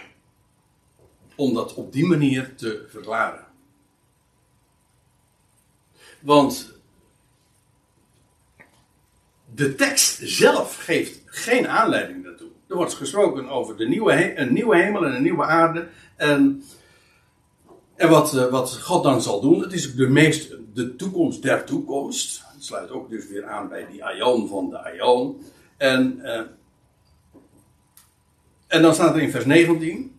Om dat op die manier te verklaren. Want de tekst zelf geeft geen aanleiding daartoe. Er wordt gesproken over de nieuwe, een nieuwe hemel en een nieuwe aarde. En en wat, uh, wat God dan zal doen, het is de, meest, de toekomst der toekomst. Het sluit ook dus weer aan bij die aion van de aion. En, uh, en dan staat er in vers 19.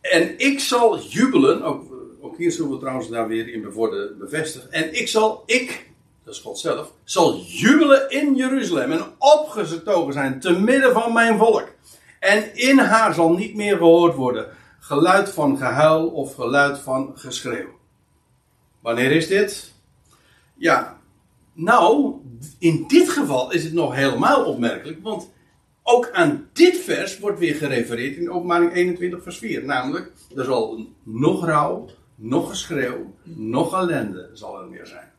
En ik zal jubelen, ook, ook hier zullen we trouwens daar weer in worden bevestigd. En ik zal, ik, dat is God zelf, zal jubelen in Jeruzalem en opgetogen zijn te midden van mijn volk. En in haar zal niet meer gehoord worden geluid van gehuil of geluid van geschreeuw. Wanneer is dit? Ja, nou, in dit geval is het nog helemaal opmerkelijk, want ook aan dit vers wordt weer gerefereerd in openbaring 21 vers 4. Namelijk, er zal nog rouw, nog geschreeuw, nog ellende zal er meer zijn.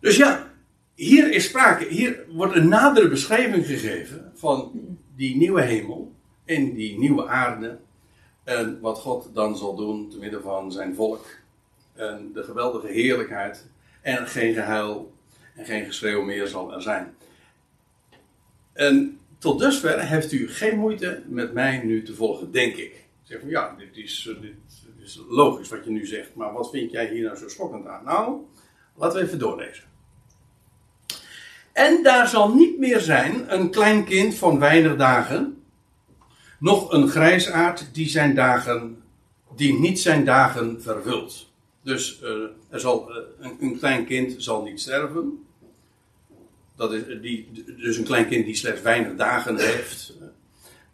Dus ja, hier is sprake, hier wordt een nadere beschrijving gegeven van die nieuwe hemel in die nieuwe aarde. En wat God dan zal doen te midden van zijn volk. En de geweldige heerlijkheid. En geen gehuil en geen geschreeuw meer zal er zijn. En tot dusver heeft u geen moeite met mij nu te volgen, denk ik. Zeg van ja, dit is, dit is logisch wat je nu zegt, maar wat vind jij hier nou zo schokkend aan? Nou, laten we even doorlezen. En daar zal niet meer zijn een klein kind van weinig dagen, nog een grijsaard die zijn dagen, die niet zijn dagen vervult. Dus uh, er zal, uh, een, een, klein kind zal niet sterven. Dat is, die, dus een klein kind die slechts weinig dagen heeft.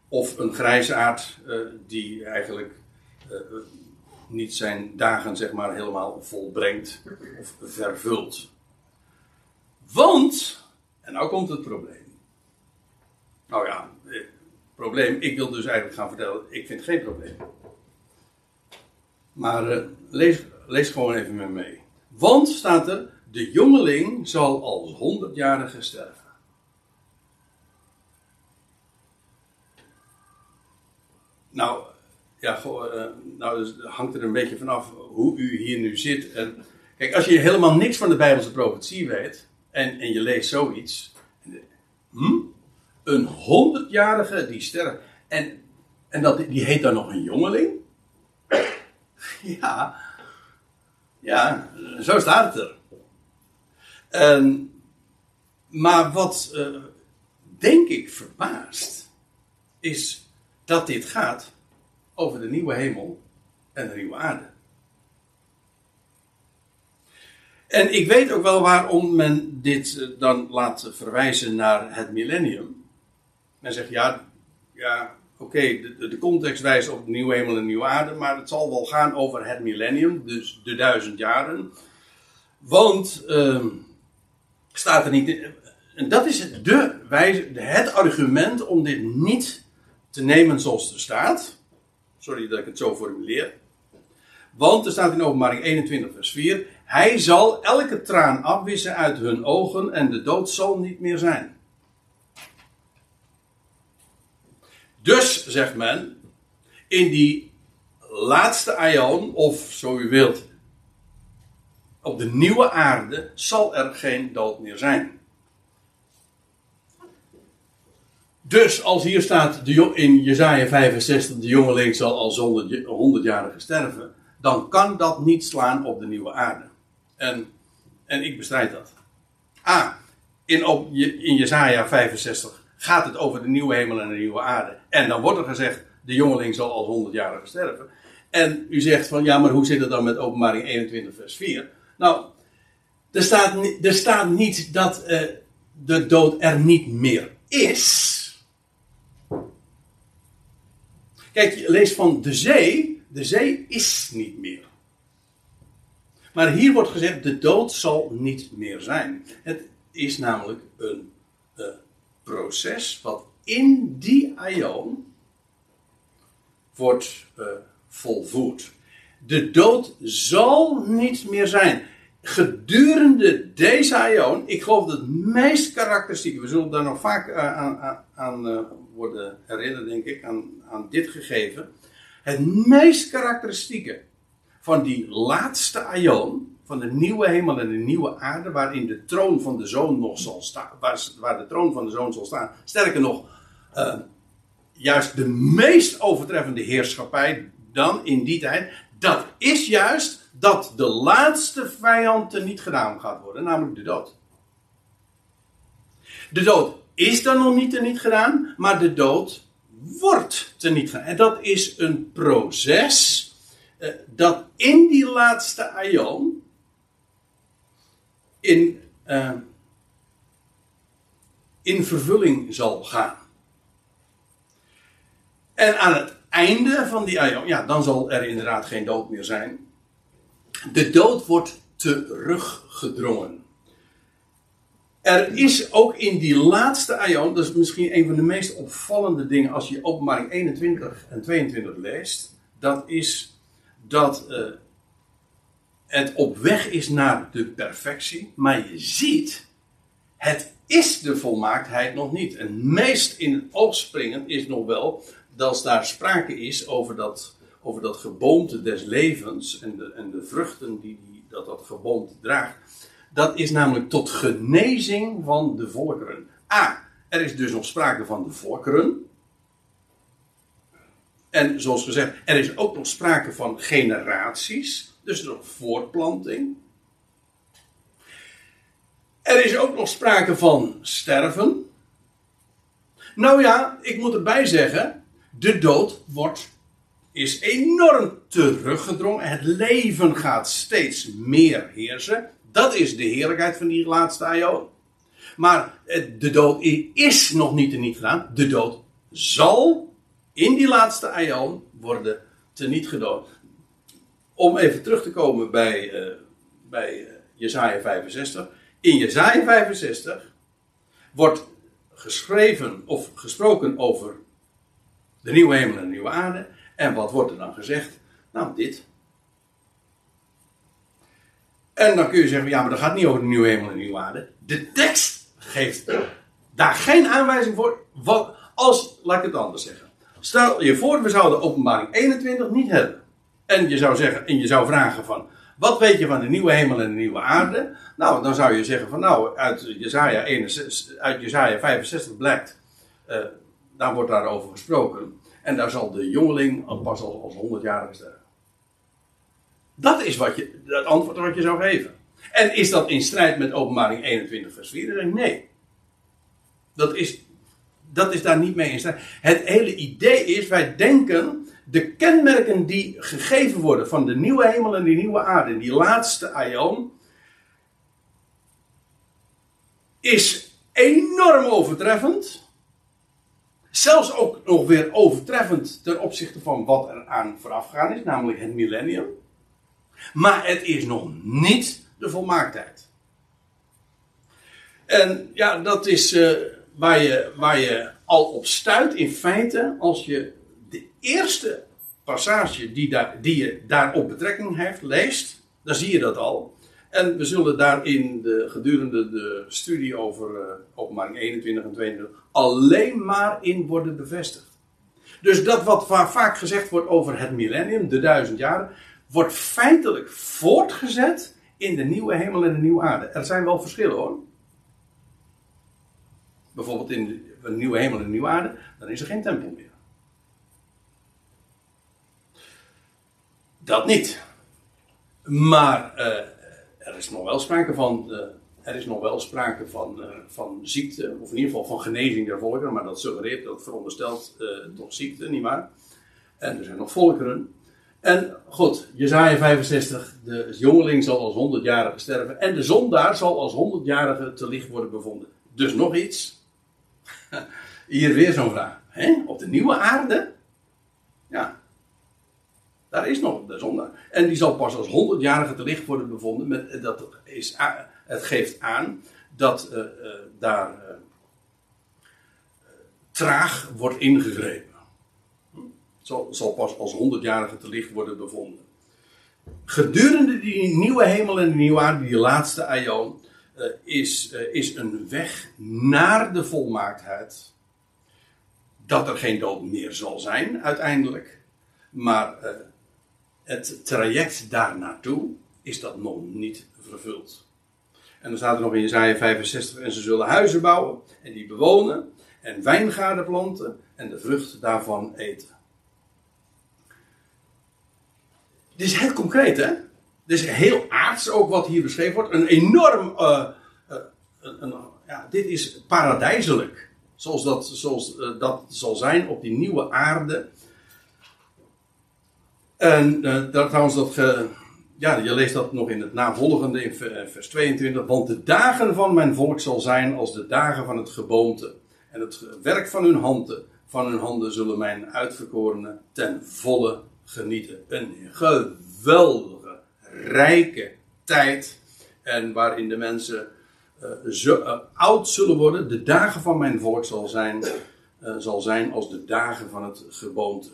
Of een grijsaard die eigenlijk niet zijn dagen zeg maar helemaal volbrengt of vervult. Want, en nou komt het probleem. Nou ja, probleem. Ik wil dus eigenlijk gaan vertellen, ik vind geen probleem. Maar uh, lees, lees gewoon even met me mee. Want staat er, de jongeling zal als honderdjarige sterven. Nou, ja, uh, nou dus hangt er een beetje vanaf hoe u hier nu zit. En, kijk, als je helemaal niks van de Bijbelse profetie weet en, en je leest zoiets. Hm? Een honderdjarige die sterft. En, en dat, die heet dan nog een jongeling? ja. Ja, zo staat het er. En, maar wat uh, denk ik verbaast, is dat dit gaat over de nieuwe hemel en de nieuwe aarde. En ik weet ook wel waarom men dit eh, dan laat verwijzen naar het millennium. Men zegt ja, ja oké, de, de, context wijst op nieuwe hemel en nieuwe aarde, maar het zal wel gaan over het millennium, dus de duizend jaren. Want uh, staat er niet. In, en dat is de wijze, het argument om dit niet te nemen zoals er staat. Sorry dat ik het zo formuleer. Want er staat in openbaring 21 vers 4. Hij zal elke traan afwissen uit hun ogen en de dood zal niet meer zijn. Dus, zegt men, in die laatste aion, of zo u wilt, op de nieuwe aarde, zal er geen dood meer zijn. Dus als hier staat in Jesaja 65, de jongeling zal al zonder 100-jarige sterven, dan kan dat niet slaan op de nieuwe aarde. En, en ik bestrijd dat. A, in, op, in Jesaja 65 gaat het over de nieuwe hemel en de nieuwe aarde. En dan wordt er gezegd, de jongeling zal als 100 jaar sterven. En u zegt van, ja, maar hoe zit het dan met openbaring 21 vers 4? Nou, Er staat, er staat niet dat uh, de dood er niet meer is. Kijk, je leest van de zee. De zee is niet meer. Maar hier wordt gezegd: de dood zal niet meer zijn. Het is namelijk een uh, proces wat in die aion wordt uh, volvoerd. De dood zal niet meer zijn. Gedurende deze aion, ik geloof dat het meest karakteristieke, we zullen daar nog vaak aan, aan, aan worden herinnerd, denk ik, aan, aan dit gegeven. Het meest karakteristieke van die laatste aion, van de nieuwe hemel en de nieuwe aarde, waarin de troon van de zoon nog zal staan, waar, de troon van de zoon zal staan. Sterker nog, uh, juist de meest overtreffende heerschappij dan in die tijd, dat is juist dat de laatste vijand niet gedaan gaat worden, namelijk de dood. De dood is dan nog niet niet gedaan, maar de dood wordt niet gedaan. En dat is een proces uh, dat in die laatste aion in, uh, in vervulling zal gaan. En aan het einde van die aion, ja, dan zal er inderdaad geen dood meer zijn. De dood wordt teruggedrongen. Er is ook in die laatste aion, dat is misschien een van de meest opvallende dingen als je openbaring 21 en 22 leest, dat is dat uh, het op weg is naar de perfectie, maar je ziet, het is de volmaaktheid nog niet. En meest in het oog springend is nog wel dat daar sprake is over dat, over dat geboomte des levens en de, en de vruchten die, die dat, dat geboomte draagt. Dat is namelijk tot genezing van de volkeren. A. Er is dus nog sprake van de volkeren. En zoals gezegd, er is ook nog sprake van generaties. Dus nog voortplanting. Er is ook nog sprake van sterven. Nou ja, ik moet erbij zeggen, de dood wordt, is enorm teruggedrongen. Het leven gaat steeds meer heersen. Dat is de heerlijkheid van die laatste aion. Maar de dood is nog niet en niet gedaan. De dood zal in die laatste aion worden teniet gedood. Om even terug te komen bij, uh, bij uh, Jezaja 65. In Jezaja 65 wordt geschreven of gesproken over de nieuwe hemel en de nieuwe aarde. En wat wordt er dan gezegd? Nou, dit. En dan kun je zeggen, ja, maar dat gaat niet over de nieuwe hemel en de nieuwe aarde. De tekst geeft daar geen aanwijzing voor. Als, laat ik het anders zeggen. Stel je voor, we zouden openbaring 21 niet hebben. En je zou zeggen, en je zou vragen van, wat weet je van de nieuwe hemel en de nieuwe aarde? Nou, dan zou je zeggen van, nou, uit Jezaja, 61, uit Jezaja 65 blijkt, uh, daar wordt daarover gesproken. En daar zal de jongeling pas als, als 100-jarige sterven. Dat is wat je, het antwoord wat je zou geven. En is dat in strijd met openbaring 21 vers 4? Nee. Dat is, dat is daar niet mee in strijd. Het hele idee is, wij denken, de kenmerken die gegeven worden van de nieuwe hemel en die nieuwe aarde, die laatste aion, is enorm overtreffend. Zelfs ook nog weer overtreffend ten opzichte van wat er aan voorafgegaan is, namelijk het millennium. Maar het is nog niet de volmaaktheid. En ja, dat is uh, waar, je, waar je al op stuit in feite als je de eerste passage die, daar, die je daarop betrekking heeft leest, dan zie je dat al. En we zullen daar in de, gedurende de studie over uh, openbaring 21 en 22 alleen maar in worden bevestigd. Dus dat wat vaak gezegd wordt over het millennium, de duizend jaren, wordt feitelijk voortgezet in de nieuwe hemel en de nieuwe aarde. Er zijn wel verschillen hoor. Bijvoorbeeld in de nieuwe hemel en de nieuwe aarde, dan is er geen tempel meer. Dat niet. Maar uh, er is nog wel sprake van. Uh, er is nog wel sprake van, uh, van ziekte, of in ieder geval van genezing der volkeren, maar dat suggereert, dat veronderstelt toch ziekte, nietwaar? En er zijn nog volkeren. En goed, Jezaja 65, de jongeling zal als honderdjarige sterven en de zondaar zal als honderdjarige te licht worden bevonden. Dus nog iets. Hier weer zo'n vraag. Hè? Op de nieuwe aarde? Ja. Daar is nog de zondaar. En die zal pas als honderdjarige te licht worden bevonden. Met, dat is, het geeft aan dat uh, uh, daar traag wordt ingegrepen zal, pas als honderdjarige te licht worden bevonden. Gedurende die nieuwe hemel en de nieuwe aarde, die laatste aion, uh, is, uh, is een weg naar de volmaaktheid. Dat er geen dood meer zal zijn, uiteindelijk. Maar uh, het traject daar naartoe is dat nog niet vervuld. En dan staat er nog in Jezaja 65, en ze zullen huizen bouwen en die bewonen en wijngaarden planten en de vrucht daarvan eten. Dit is heel concreet, hè? Dit is heel aards ook wat hier beschreven wordt. Een enorm. Uh, uh, een, ja, dit is paradijselijk. Zoals dat, zoals, uh, dat zal zijn op die nieuwe aarde. En dat, trouwens, dat ja, je leest dat nog in het navolgende in vers 22. Want de dagen van mijn volk zal zijn als de dagen van het geboomte. En het werk van hun handen, van hun handen zullen mijn uitverkorenen ten volle genieten. Een geweldige, rijke tijd. En waarin de mensen zo, uh, oud zullen worden. De dagen van mijn volk zal zijn, uh, zal zijn als de dagen van het geboomte.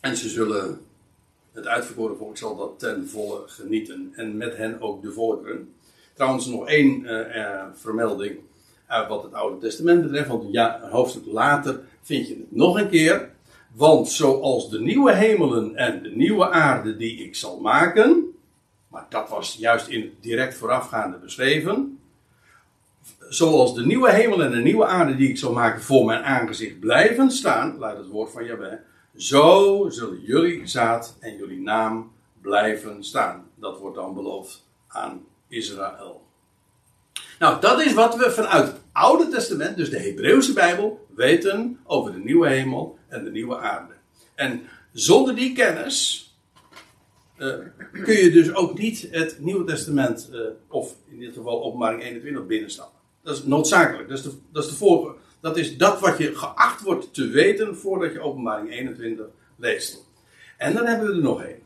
En ze zullen, het uitverkoren volk zal dat ten volle genieten. En met hen ook de volkeren. Trouwens, nog één vermelding uit wat het Oude Testament betreft. Want ja, een hoofdstuk later vind je het nog een keer. Want zoals de nieuwe hemelen en de nieuwe aarde die ik zal maken, maar dat was juist in het direct voorafgaande beschreven. Zoals de nieuwe hemelen en de nieuwe aarde die ik zal maken voor mijn aangezicht blijven staan, luidt het woord van Jabé, zo zullen jullie zaad en jullie naam blijven staan. Dat wordt dan beloofd aan Israël. Nou, dat is wat we vanuit het Oude Testament, dus de Hebreeuwse Bijbel, weten over de nieuwe hemel en de nieuwe aarde. En zonder die kennis uh, kun je dus ook niet het Nieuwe Testament, uh, of in dit geval Openbaring 21, binnenstappen. Dat is noodzakelijk. Dat is, de, dat, is de voor, dat is dat wat je geacht wordt te weten voordat je Openbaring 21 leest. En dan hebben we er nog één.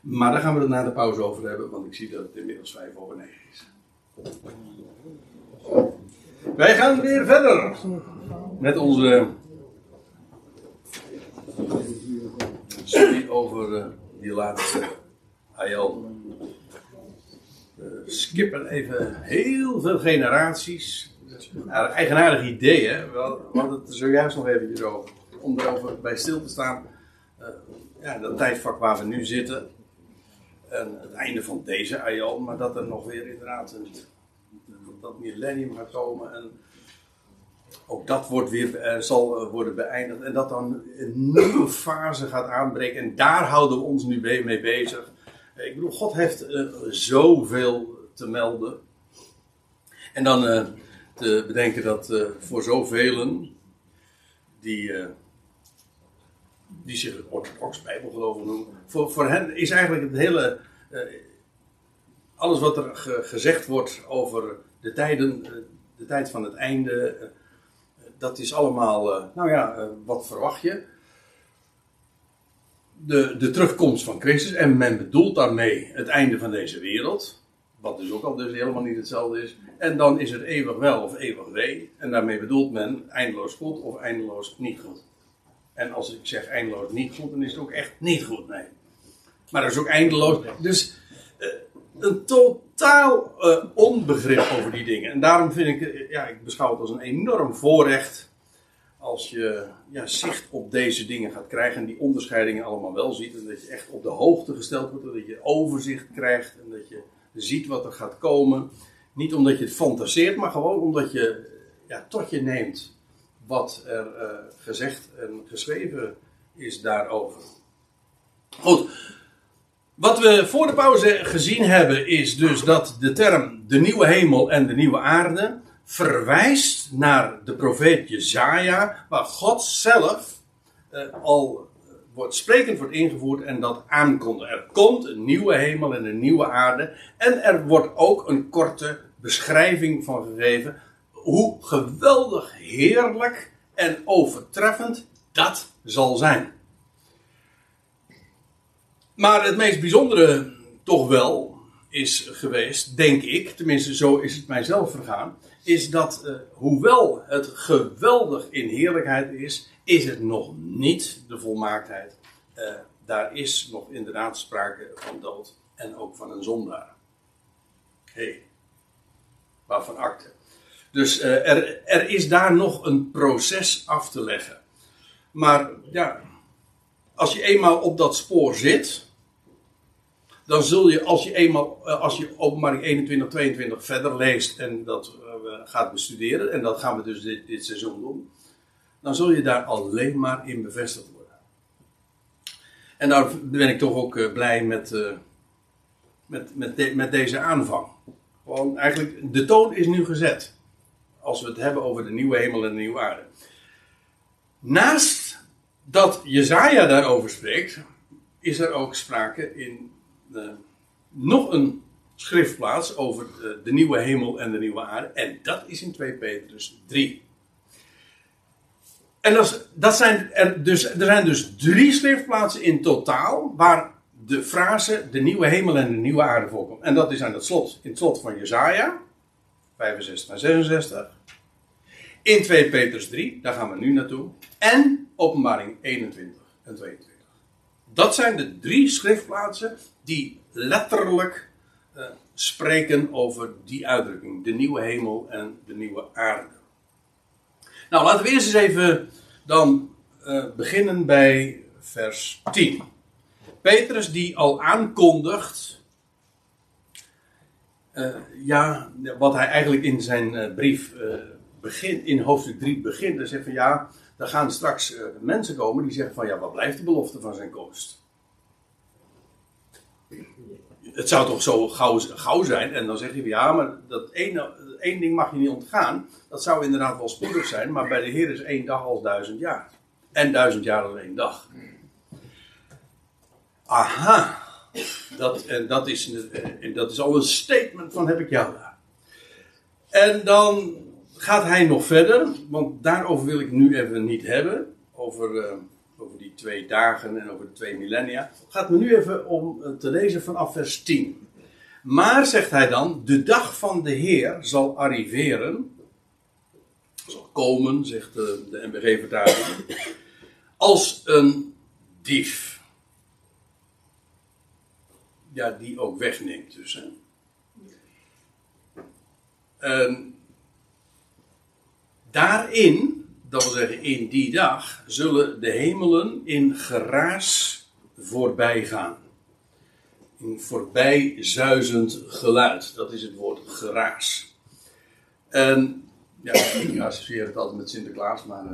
Maar daar gaan we het na de pauze over hebben, want ik zie dat het inmiddels 5 over 9 is. Wij gaan weer verder met onze studie over uh, die laatste Ayal. We skippen even heel veel generaties. Eigenaardig idee, hè? We hadden het zojuist nog eventjes over. Om erover bij stil te staan. Uh, ja, dat tijdvak waar we nu zitten. En het einde van deze Ayal. Maar dat er nog weer inderdaad een, dat millennium gaat komen. En ook dat wordt weer, uh, zal uh, worden beëindigd. En dat dan een nieuwe fase gaat aanbreken. En daar houden we ons nu mee bezig. Ik bedoel, God heeft zoveel te melden. En dan te bedenken dat voor zoveel die, die zich orthodox bijbelgeloven noemen. Voor, voor hen is eigenlijk het hele. alles wat er ge gezegd wordt over de tijden, de tijd van het einde dat is allemaal, uh, nou ja, uh, wat verwacht je? De, de terugkomst van Christus. En men bedoelt daarmee het einde van deze wereld. Wat dus ook al dus helemaal niet hetzelfde is. En dan is het eeuwig wel of eeuwig wee. En daarmee bedoelt men eindeloos goed of eindeloos niet goed. En als ik zeg eindeloos niet goed, dan is het ook echt niet goed, nee. Maar dat is ook eindeloos. Dus een totaal uh, onbegrip over die dingen. En daarom vind ik, ja, ik beschouw het als een enorm voorrecht als je ja, zicht op deze dingen gaat krijgen en die onderscheidingen allemaal wel ziet. En dat je echt op de hoogte gesteld wordt, dat je overzicht krijgt en dat je ziet wat er gaat komen. Niet omdat je het fantaseert, maar gewoon omdat je ja, tot je neemt wat er uh, gezegd en geschreven is daarover. Goed, wat we voor de pauze gezien hebben is dus dat de term de nieuwe hemel en de nieuwe aarde verwijst naar de profeet Jezaja, waar God zelf uh, al wordt sprekend wordt ingevoerd en dat aankondigt. Er komt een nieuwe hemel en een nieuwe aarde. En er wordt ook een korte beschrijving van gegeven. Hoe geweldig heerlijk en overtreffend dat zal zijn. Maar het meest bijzondere toch wel is geweest, denk ik, tenminste zo is het mijzelf vergaan, is dat uh, hoewel het geweldig in heerlijkheid is, is het nog niet de volmaaktheid. Uh, daar is nog inderdaad sprake van dood en ook van een zondaar. Hé, hey, waarvan akte. Dus uh, er, er is daar nog een proces af te leggen. Maar ja, als je eenmaal op dat spoor zit, dan zul je, als je eenmaal, als je openbaring 21, 22 verder leest en dat uh, gaat bestuderen, en dat gaan we dus dit, dit seizoen doen, dan zul je daar alleen maar in bevestigd worden. En daar ben ik toch ook uh, blij met, met, met, met deze aanvang. Gewoon eigenlijk, de toon is nu gezet. Als we het hebben over de nieuwe hemel en de nieuwe aarde. Naast dat Jezaja daarover spreekt, is er ook sprake in nog een schriftplaats over de, de, nieuwe hemel en de nieuwe aarde. En dat is in 2 Petrus 3. En dat, dat zijn er, dus, er zijn dus drie schriftplaatsen in totaal waar de frase de nieuwe hemel en de nieuwe aarde voorkomt. En dat is aan het slot, in het slot van Jezaja, 65 en 66. In 2 Petrus 3, daar gaan we nu naartoe. En openbaring 21 en 22. Dat zijn de drie schriftplaatsen die letterlijk uh, spreken over die uitdrukking. De nieuwe hemel en de nieuwe aarde. Nou, laten we eerst eens even dan uh, beginnen bij vers 10. Petrus die al aankondigt. Uh, ja, wat hij eigenlijk in zijn brief begint, in hoofdstuk 3 begint. Hij zegt van ja, er gaan straks mensen komen die zeggen van ja, wat blijft de belofte van zijn komst? Het zou toch zo gauw, gauw zijn? En dan hij van ja, maar dat ene, één ding mag je niet ontgaan. Dat zou inderdaad wel spoedig zijn, maar bij de Heer is één dag als duizend jaar. En duizend jaar als één dag. Aha. Dat, en dat, is, en dat is al een statement van heb ik jou daar. En dan gaat hij nog verder, want daarover wil ik nu even niet hebben. Over, uh, over die twee dagen en over de twee millennia. Het gaat me nu even om te lezen vanaf vers 10. Maar, zegt hij dan, de dag van de Heer zal arriveren. Zal komen, zegt de, de MBG-vertaling. Als een dief. Ja, die ook wegneemt dus. Hè. En daarin, dat wil zeggen in die dag, zullen de hemelen in geraas voorbij gaan een voorbijzuizend geluid. Dat is het woord geraas. En ja, ik associeer het altijd met Sinterklaas, maar.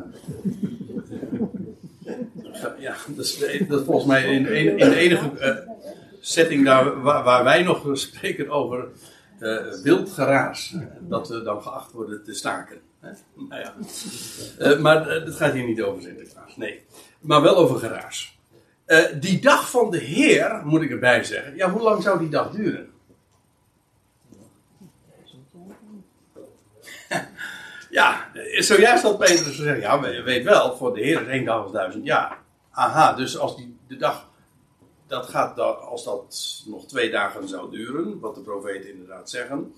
Uh, ja, dat is, dat volgens mij in, in, de enige uh, setting daar, waar, waar, wij nog spreken over wild geraas. dat we dan geacht worden te staken. Nou ja. maar het gaat hier niet over Sinterklaas, nee. Maar wel over geraas. Die dag van de Heer, moet ik erbij zeggen. Ja, hoe lang zou die dag duren? ja, zojuist had Petrus gezegd. Ja, je weet wel, voor de Heer is één dag als duizend jaar. Aha, dus als die, de dag. Dat gaat dan, als dat nog twee dagen zou duren, wat de profeten inderdaad zeggen,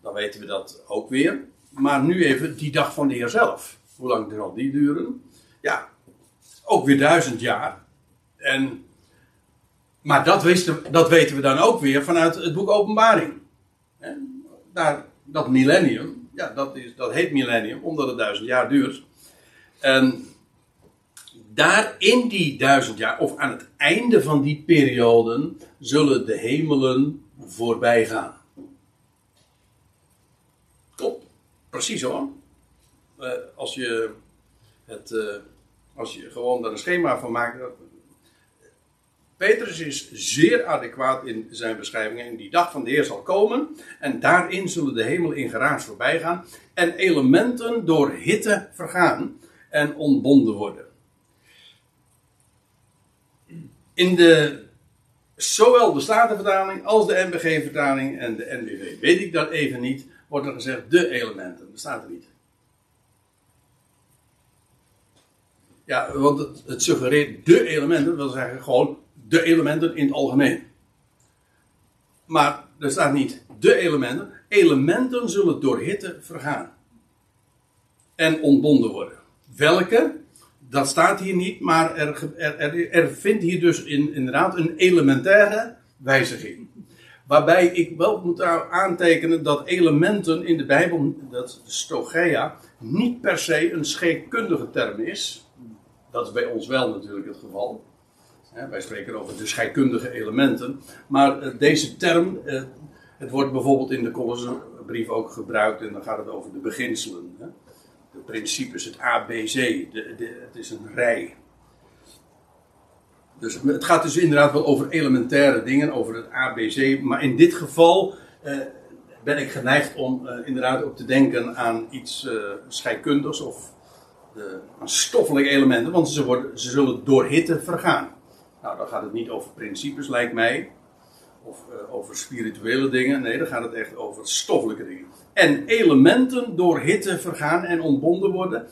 dan weten we dat ook weer. Maar nu even die dag van de Heer zelf. Hoe lang zal die duren? Ja, ook weer duizend jaar. En, maar dat, wisten, dat weten we dan ook weer vanuit het boek Openbaring. daar, dat millennium, ja, dat, is, dat heet millennium omdat het duizend jaar duurt. En daar in die duizend jaar, of aan het einde van die perioden, zullen de hemelen voorbij gaan. Top, precies hoor. Uh, als je het, uh, als je gewoon daar een schema van maakt, Petrus is zeer adequaat in zijn beschrijvingen. En die dag van de Heer zal komen. En daarin zullen de hemel in geraas voorbij gaan. En elementen door hitte vergaan. En ontbonden worden. In de, zowel de Statenvertaling als de NBG-vertaling en de NBV, weet ik dat even niet, wordt er gezegd de elementen. Dat staat er niet. Ja, want het, het suggereert de elementen, dat wil zeggen gewoon de elementen in het algemeen. Maar er staat niet de elementen. Elementen zullen door hitte vergaan. En ontbonden worden. Welke? Dat staat hier niet, maar er, er, er vindt hier dus in, inderdaad een elementaire wijziging. Waarbij ik wel moet aantekenen dat elementen in de Bijbel, dat stogeia, niet per se een scheekkundige term is. Dat is bij ons wel natuurlijk het geval. Wij spreken over de scheikundige elementen. Maar eh, deze term, eh, het wordt bijvoorbeeld in de Colossenbrief ook gebruikt en dan gaat het over de beginselen. De principes, het ABC, de, de, het is een rij. Dus het gaat dus inderdaad wel over elementaire dingen, over het ABC. Maar in dit geval eh, ben ik geneigd om inderdaad ook te denken aan iets scheikundigs of aan stoffelijke elementen, want ze, worden, ze zullen door hitte vergaan. Nou, dan gaat het niet over principes, lijkt mij. Of over spirituele dingen. Nee, dan gaat het echt over stoffelijke dingen. En elementen door hitte vergaan en ontbonden worden.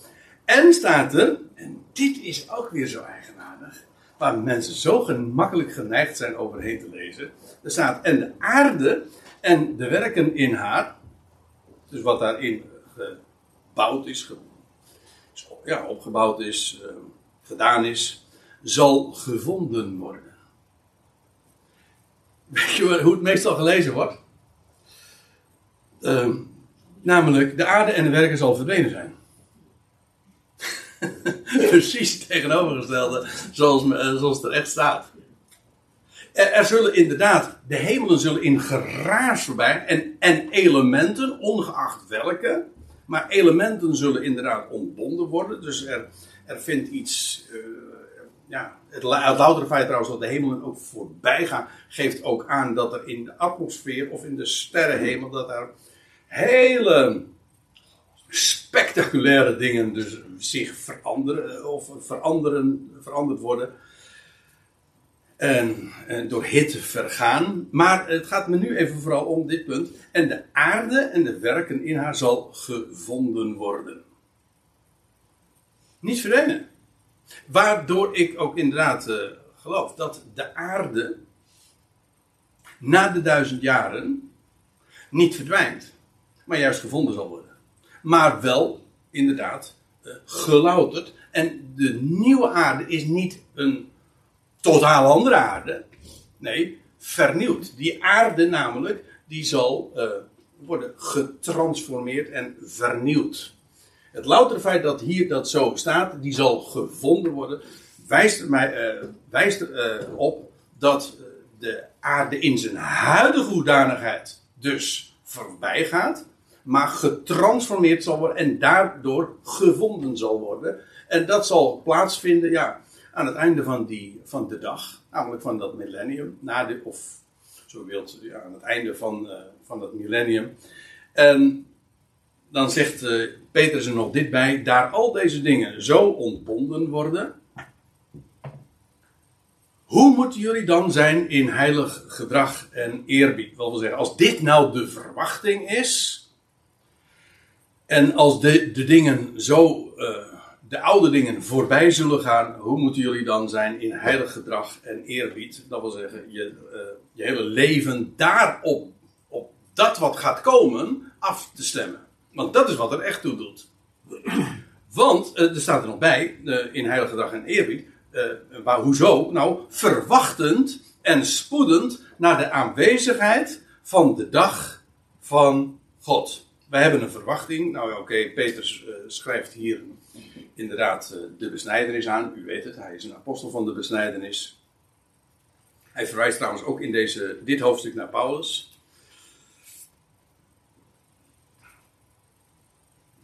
En staat er, en dit is ook weer zo eigenaardig, waar mensen zo gemakkelijk geneigd zijn overheen te lezen. Er staat, en de aarde en de werken in haar, dus wat daarin gebouwd is, ja, opgebouwd is, uh, gedaan is, zal gevonden worden. Weet je hoe het meestal gelezen wordt? Uh, namelijk, de aarde en de werken zal verdwenen zijn. Precies tegenovergestelde, zoals, eh, zoals er echt staat. Er, zullen inderdaad, de hemelen zullen in geraas voorbij en, en elementen, ongeacht welke, maar elementen zullen inderdaad ontbonden worden. Dus er, er vindt iets, uh, ja, het, het feit trouwens dat de hemelen ook voorbij gaan, geeft ook aan dat er in de atmosfeer of in de sterrenhemel, dat er hele spectaculaire dingen dus zich veranderen of veranderen, veranderd worden. En, en, door hitte vergaan. Maar het gaat me nu even vooral om dit punt. En de aarde en de werken in haar zal gevonden worden. Niet verdwijnen. Waardoor ik ook inderdaad uh, geloof dat de aarde na de duizend jaren niet verdwijnt, maar juist gevonden zal worden. Maar wel inderdaad uh, gelouterd. En de nieuwe aarde is niet een totaal andere aarde. Nee, vernieuwd. Die aarde namelijk, die zal uh, worden getransformeerd en vernieuwd. Het loutere feit dat hier dat zo staat, die zal gevonden worden, wijst mij, uh, wijst er uh, op dat de aarde in zijn huidige hoedanigheid dus voorbij gaat, maar getransformeerd zal worden en daardoor gevonden zal worden. En dat zal plaatsvinden, ja, aan het einde van, die, van de dag, namelijk van dat millennium, na de, of zo wilt, ja, aan het einde van, uh, van dat millennium. En dan zegt uh, Petrus er nog dit bij, daar al deze dingen zo ontbonden worden, hoe moeten jullie dan zijn in heilig gedrag en eerbied? Wil zeggen, als dit nou de verwachting is, en als de, de dingen zo, uh, de oude dingen voorbij zullen gaan, hoe moeten jullie dan zijn in heilig gedrag en eerbied? Dat wil zeggen, je, uh, je hele leven daarop, op dat wat gaat komen, af te stemmen. Want dat is wat er echt toe doet. Want, uh, er staat er nog bij, in heilig gedrag en eerbied, maar hoezo? Nou, verwachtend en spoedend naar de aanwezigheid van de dag van God wij hebben een verwachting. Nou oké, okay, Petrus uh, schrijft hier inderdaad uh, de besnijdenis aan. U weet het, hij is een apostel van de besnijdenis. Hij verwijst trouwens ook in deze, dit hoofdstuk naar Paulus.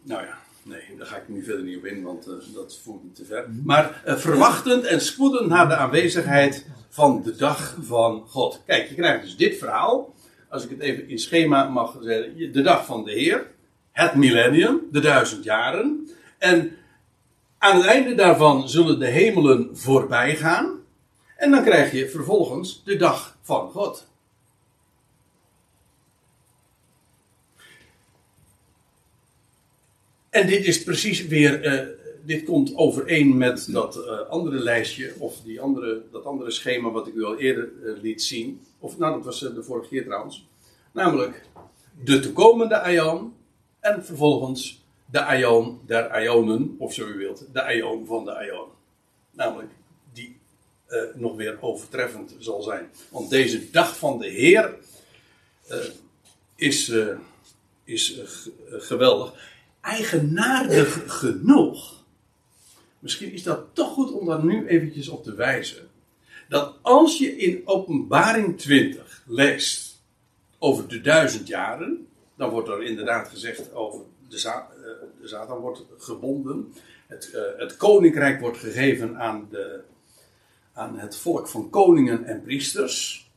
Nou ja, nee, daar ga ik nu verder niet op in, want uh, dat voert me te ver. Maar verwachtend en spoedend naar de aanwezigheid van de dag van God. Kijk, je krijgt dus dit verhaal als ik het even in schema mag zeggen, de dag van de Heer, het millennium, de duizend jaren. En aan het einde daarvan zullen de hemelen voorbij gaan. En dan krijg je vervolgens de dag van God. En dit is precies weer, uh, dit komt overeen met dat uh, andere lijstje, of die andere, dat andere schema wat ik u al eerder uh, liet zien. Of nou, dat was de vorige keer trouwens. Namelijk de toekomende Aion en vervolgens de Aion der Ionen, of zo u wilt, de Aion van de Aion. Namelijk die nog weer overtreffend zal zijn. Want deze dag van de Heer is, is geweldig eigenaardig genoeg. Misschien is dat toch goed om daar nu eventjes op te wijzen. Dat als je in Openbaring 20 leest over de duizend jaren, dan wordt er inderdaad gezegd over de, za eh, de Satan wordt gebonden. Het, uh, het, koninkrijk wordt gegeven aan, de, aan het volk van koningen en priesters.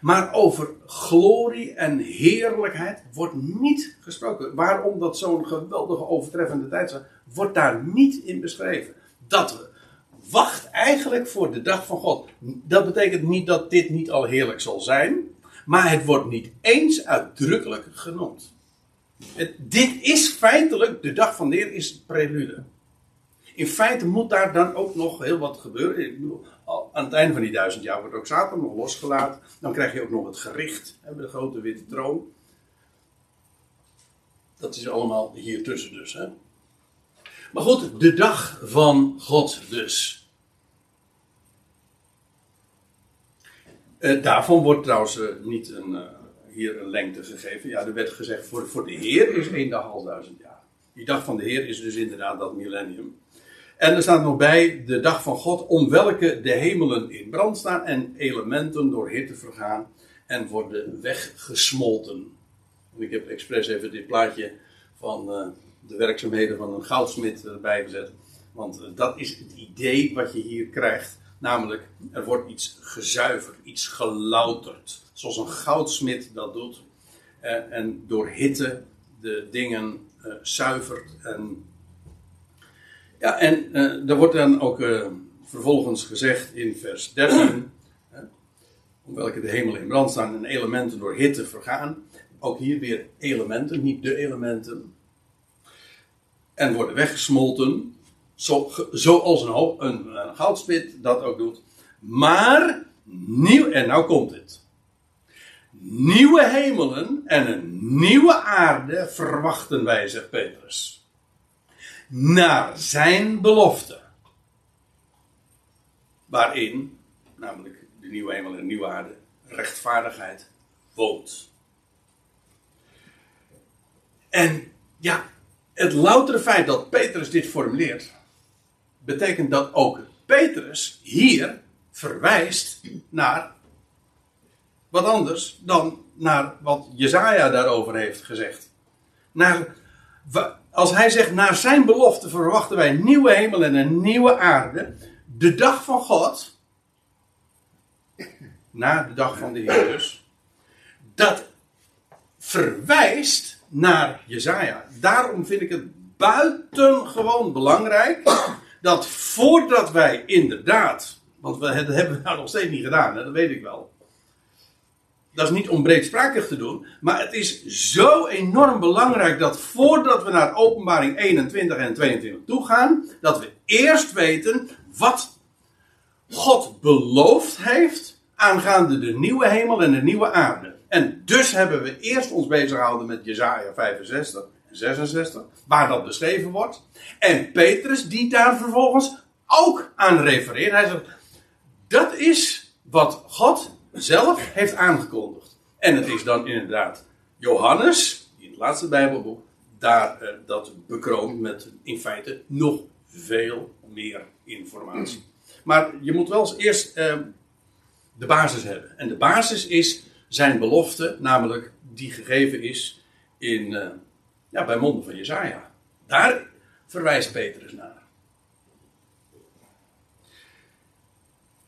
Maar over glorie en heerlijkheid wordt niet gesproken. Waarom dat zo'n geweldige overtreffende tijd is, wordt daar niet in beschreven. Dat wacht eigenlijk voor de dag van God. Dat betekent niet dat dit niet al heerlijk zal zijn, maar het wordt niet eens uitdrukkelijk genoemd. Dit is feitelijk, de dag van de Heer is het prelude. In feite moet daar dan ook nog heel wat gebeuren. Ik bedoel, aan het einde van die duizend jaar wordt ook Satan nog losgelaten. Dan krijg je ook nog het gericht, hè, de grote witte troon. Dat is allemaal hier tussen dus. Hè. Maar goed, de dag van God dus. Uh, daarvan wordt trouwens uh, niet een, uh, hier een lengte gegeven. Ja, er werd gezegd voor, voor de Heer is één dag al duizend jaar. Die dag van de Heer is dus inderdaad dat millennium. En er staat nog bij de dag van God, om welke de hemelen in brand staan en elementen door hitte vergaan en worden weggesmolten. Ik heb expres even dit plaatje van de werkzaamheden van een goudsmid erbij gezet. Want uh, dat is het idee wat je hier krijgt. Namelijk, er wordt iets gezuiverd, iets gelouterd. Zoals een goudsmid dat doet. Uh, en door hitte de dingen zuivert en ja, en er wordt dan ook vervolgens gezegd in vers 13, uh, om welke de hemel in brand staan en elementen door hitte vergaan. Ook hier weer elementen, niet de elementen. En worden weggesmolten, zo, zoals een, een, een goudspit dat ook doet. Maar, nieuw, en nou komt het. Nieuwe hemelen en een nieuwe aarde verwachten wij, zegt Petrus naar zijn belofte. Waarin, namelijk de nieuwe hemel en de nieuwe aarde, rechtvaardigheid woont. En ja, het loutere feit dat Petrus dit formuleert, betekent dat ook Petrus hier verwijst naar wat anders dan naar wat Jezaja daarover heeft gezegd. Naar als hij zegt, naar zijn belofte verwachten wij een nieuwe hemel en een nieuwe aarde. De dag van God. Na de dag van de Heer dus. Dat verwijst naar Jezaja. Daarom vind ik het buitengewoon belangrijk. Dat voordat wij inderdaad. Want we, dat hebben we nou nog steeds niet gedaan, hè, dat weet ik wel dat is niet om breedsprakig te doen, maar het is zo enorm belangrijk dat voordat we naar openbaring 21 en 22 toe gaan, dat we eerst weten wat God beloofd heeft aangaande de nieuwe hemel en de nieuwe aarde. En dus hebben we eerst ons bezig gehouden met Jezaja 65 en 66, waar dat beschreven wordt. En Petrus die daar vervolgens ook aan refereert. Hij zegt, dat is wat God zelf heeft aangekondigd. En het is dan inderdaad Johannes, in het laatste Bijbelboek, daar uh, dat bekroont met in feite nog veel meer informatie. Maar je moet wel eens eerst uh, de basis hebben. En de basis is zijn belofte, namelijk die gegeven is in, uh, ja, bij monden van Jezaja. Daar verwijst Petrus naar.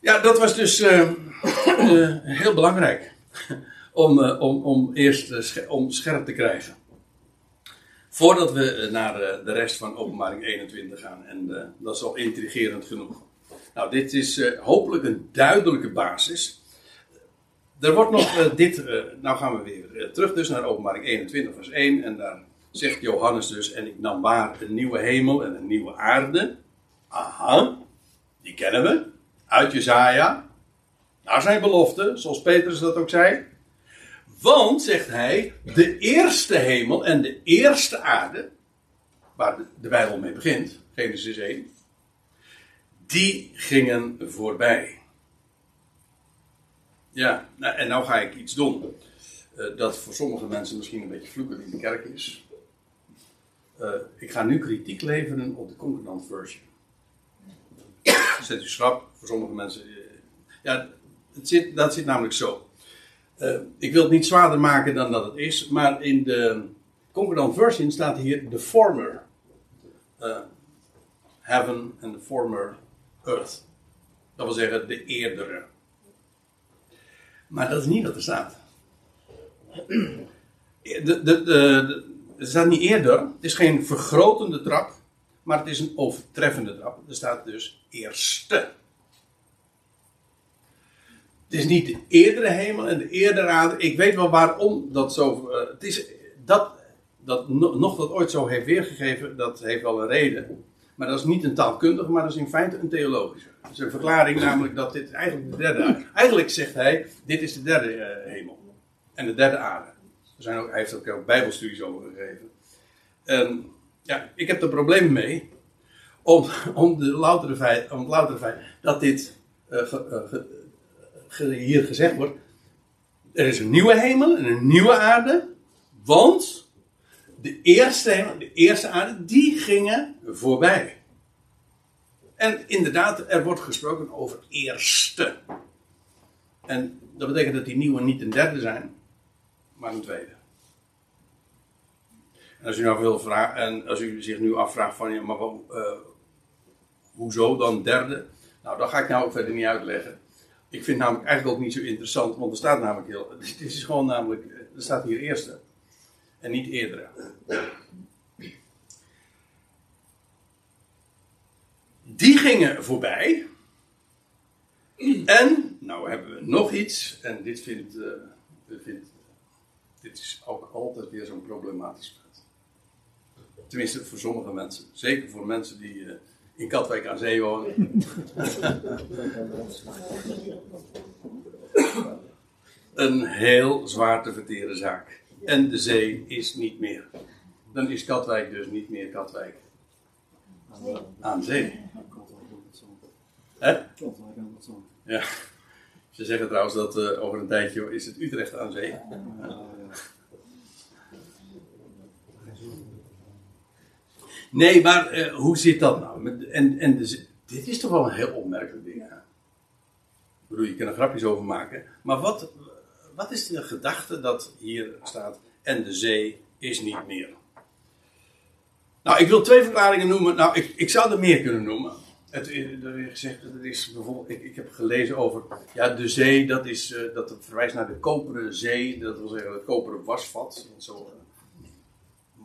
Ja, dat was dus uh, uh, heel belangrijk. om, om, om eerst om scherp te krijgen. Voordat we naar de rest van openbaring 21 gaan. En dat is al intrigerend genoeg. Nou, dit is hopelijk een duidelijke basis. Er wordt nog uh, dit. Uh, nou gaan we weer terug dus naar openbaring 21, vers 1. En daar zegt Johannes dus: En ik nam waar een nieuwe hemel en een nieuwe aarde. Aha, die kennen we. Uit Jezaja. Daar zijn beloften, zoals Petrus dat ook zei. Want, zegt hij, de eerste hemel en de eerste aarde, waar de Bijbel mee begint, Genesis 1, die gingen voorbij. Ja, nou, en nou ga ik iets doen. Uh, dat voor sommige mensen misschien een beetje vloeken in de kerk is. Uh, ik ga nu kritiek leveren op de Concordant version. Zet u schrap, voor sommige mensen. Uh, ja, het zit, dat zit namelijk zo. ik wil het niet zwaarder maken dan dat het is, maar in de Concordant version staat hier de former heaven and the former earth. Dat wil zeggen de eerdere. Maar dat is niet wat er staat. De, de, de, het staat niet eerder. Het is geen vergrotende trap. Maar het is een overtreffende trap. Er staat dus eerste. Het is niet de eerdere hemel en de eerdere aarde. Ik weet wel waarom dat zo. Uh, het is dat, dat nog dat ooit zo heeft weergegeven, dat heeft wel een reden. Maar dat is niet een taalkundige, maar dat is in feite een theologische. Dat is een verklaring namelijk dat dit eigenlijk de derde Eigenlijk zegt hij, dit is de derde uh, hemel. En de derde aarde. Er zijn ook, hij heeft ook, bijbelstudies over gegeven. En ja, ik heb er problemen mee. Om, om, de loutere feit, om het loutere feit dat dit ge, ge, hier gezegd wordt. Er is een nieuwe hemel en een nieuwe aarde. Want de eerste de eerste aarde, die gingen voorbij. En inderdaad, er wordt gesproken over eerste. En dat betekent dat die nieuwe niet een derde zijn, maar een tweede. Als u nou wil vragen, en als u zich nu afvraagt van maar uh, hoezo dan derde? Nou, dat ga ik nou ook verder niet uitleggen. Ik vind het namelijk eigenlijk ook niet zo interessant, want er staat namelijk heel. Het is gewoon namelijk, er staat hier eerste en niet eerdere. Die gingen voorbij. En, nou hebben we nog iets, en dit vindt, uh, vindt dit is ook altijd weer zo'n problematisch punt. Tenminste, voor sommige mensen. Zeker voor mensen die uh, in Katwijk aan zee wonen. Een heel zwaar te verteren zaak en de zee is niet meer. Dan is Katwijk dus niet meer Katwijk. Aan zee. Hè? Ja. Ze zeggen trouwens dat uh, over een tijdje is het Utrecht aan zee. Nee, maar uh, hoe zit dat nou? En, en de, dit is toch wel een heel opmerkelijk ding. Hè? Ik bedoel, je kan er grapjes over maken. Maar wat, wat is de gedachte dat hier staat en de zee is niet meer? Nou, ik wil twee verklaringen noemen. Nou, ik, ik zou er meer kunnen noemen. Het, er is gezegd, er is bijvoorbeeld, ik, ik heb gelezen over, ja, de zee, dat, is, uh, dat verwijst naar de koperen zee, dat wil zeggen het koperen wasvat. Zo.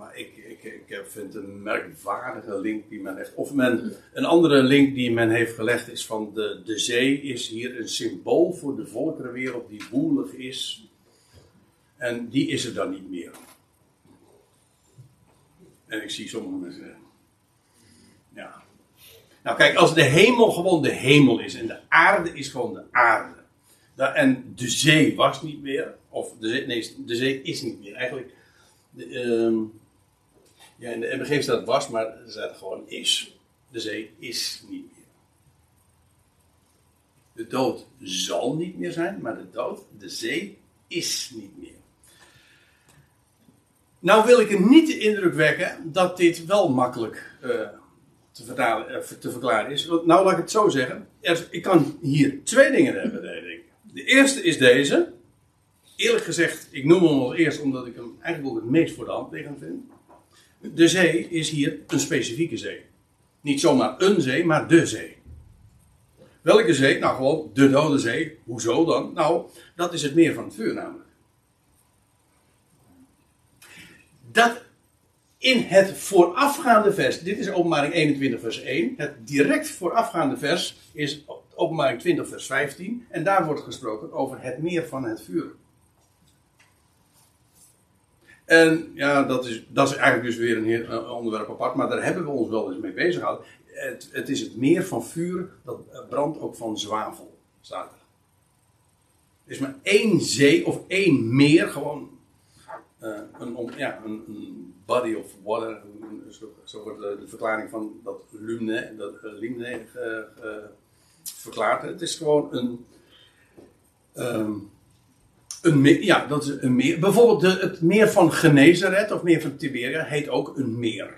Maar ik, ik, ik vind een merkwaardige link die men heeft. Of men, een andere link die men heeft gelegd is van de, de zee is hier een symbool voor de volkerenwereld die woelig is. En die is er dan niet meer. En ik zie sommige mensen Ja. Nou kijk, als de hemel gewoon de hemel is en de aarde is gewoon de aarde. En de zee was niet meer. Of de zee, nee, de zee is niet meer. Eigenlijk. De, um, ja, in de MBG staat was, maar er staat gewoon is. De zee is niet meer. De dood zal niet meer zijn, maar de dood, de zee, is niet meer. Nou wil ik er niet de indruk wekken dat dit wel makkelijk uh, te, vertalen, uh, te verklaren is. Nou, laat ik het zo zeggen. Ik kan hier twee dingen hebben, denk ik. De eerste is deze. Eerlijk gezegd, ik noem hem als eerst omdat ik hem eigenlijk het meest voor de hand liggend vind. De zee is hier een specifieke zee. Niet zomaar een zee, maar de zee. Welke zee? Nou, gewoon de Dode Zee. Hoezo dan? Nou, dat is het meer van het vuur namelijk. Dat in het voorafgaande vers, dit is openbaring 21 vers 1, het direct voorafgaande vers is openbaring 20 vers 15 en daar wordt gesproken over het meer van het vuur. En ja, dat is, dat is eigenlijk dus weer een, heel, onderwerp apart, maar daar hebben we ons wel eens mee bezig gehouden. Het, het is het meer van vuur, dat brandt ook van zwavel, staat er. Er is maar één zee of één meer, gewoon uh, een, ja, een, body of water, zo, wordt de, de, verklaring van dat Lumne, dat uh, verklaard. Het is gewoon een, um, een meer, ja, dat is een meer. Bijvoorbeeld de, het meer van Genezeret of meer van Tiberia heet ook een meer.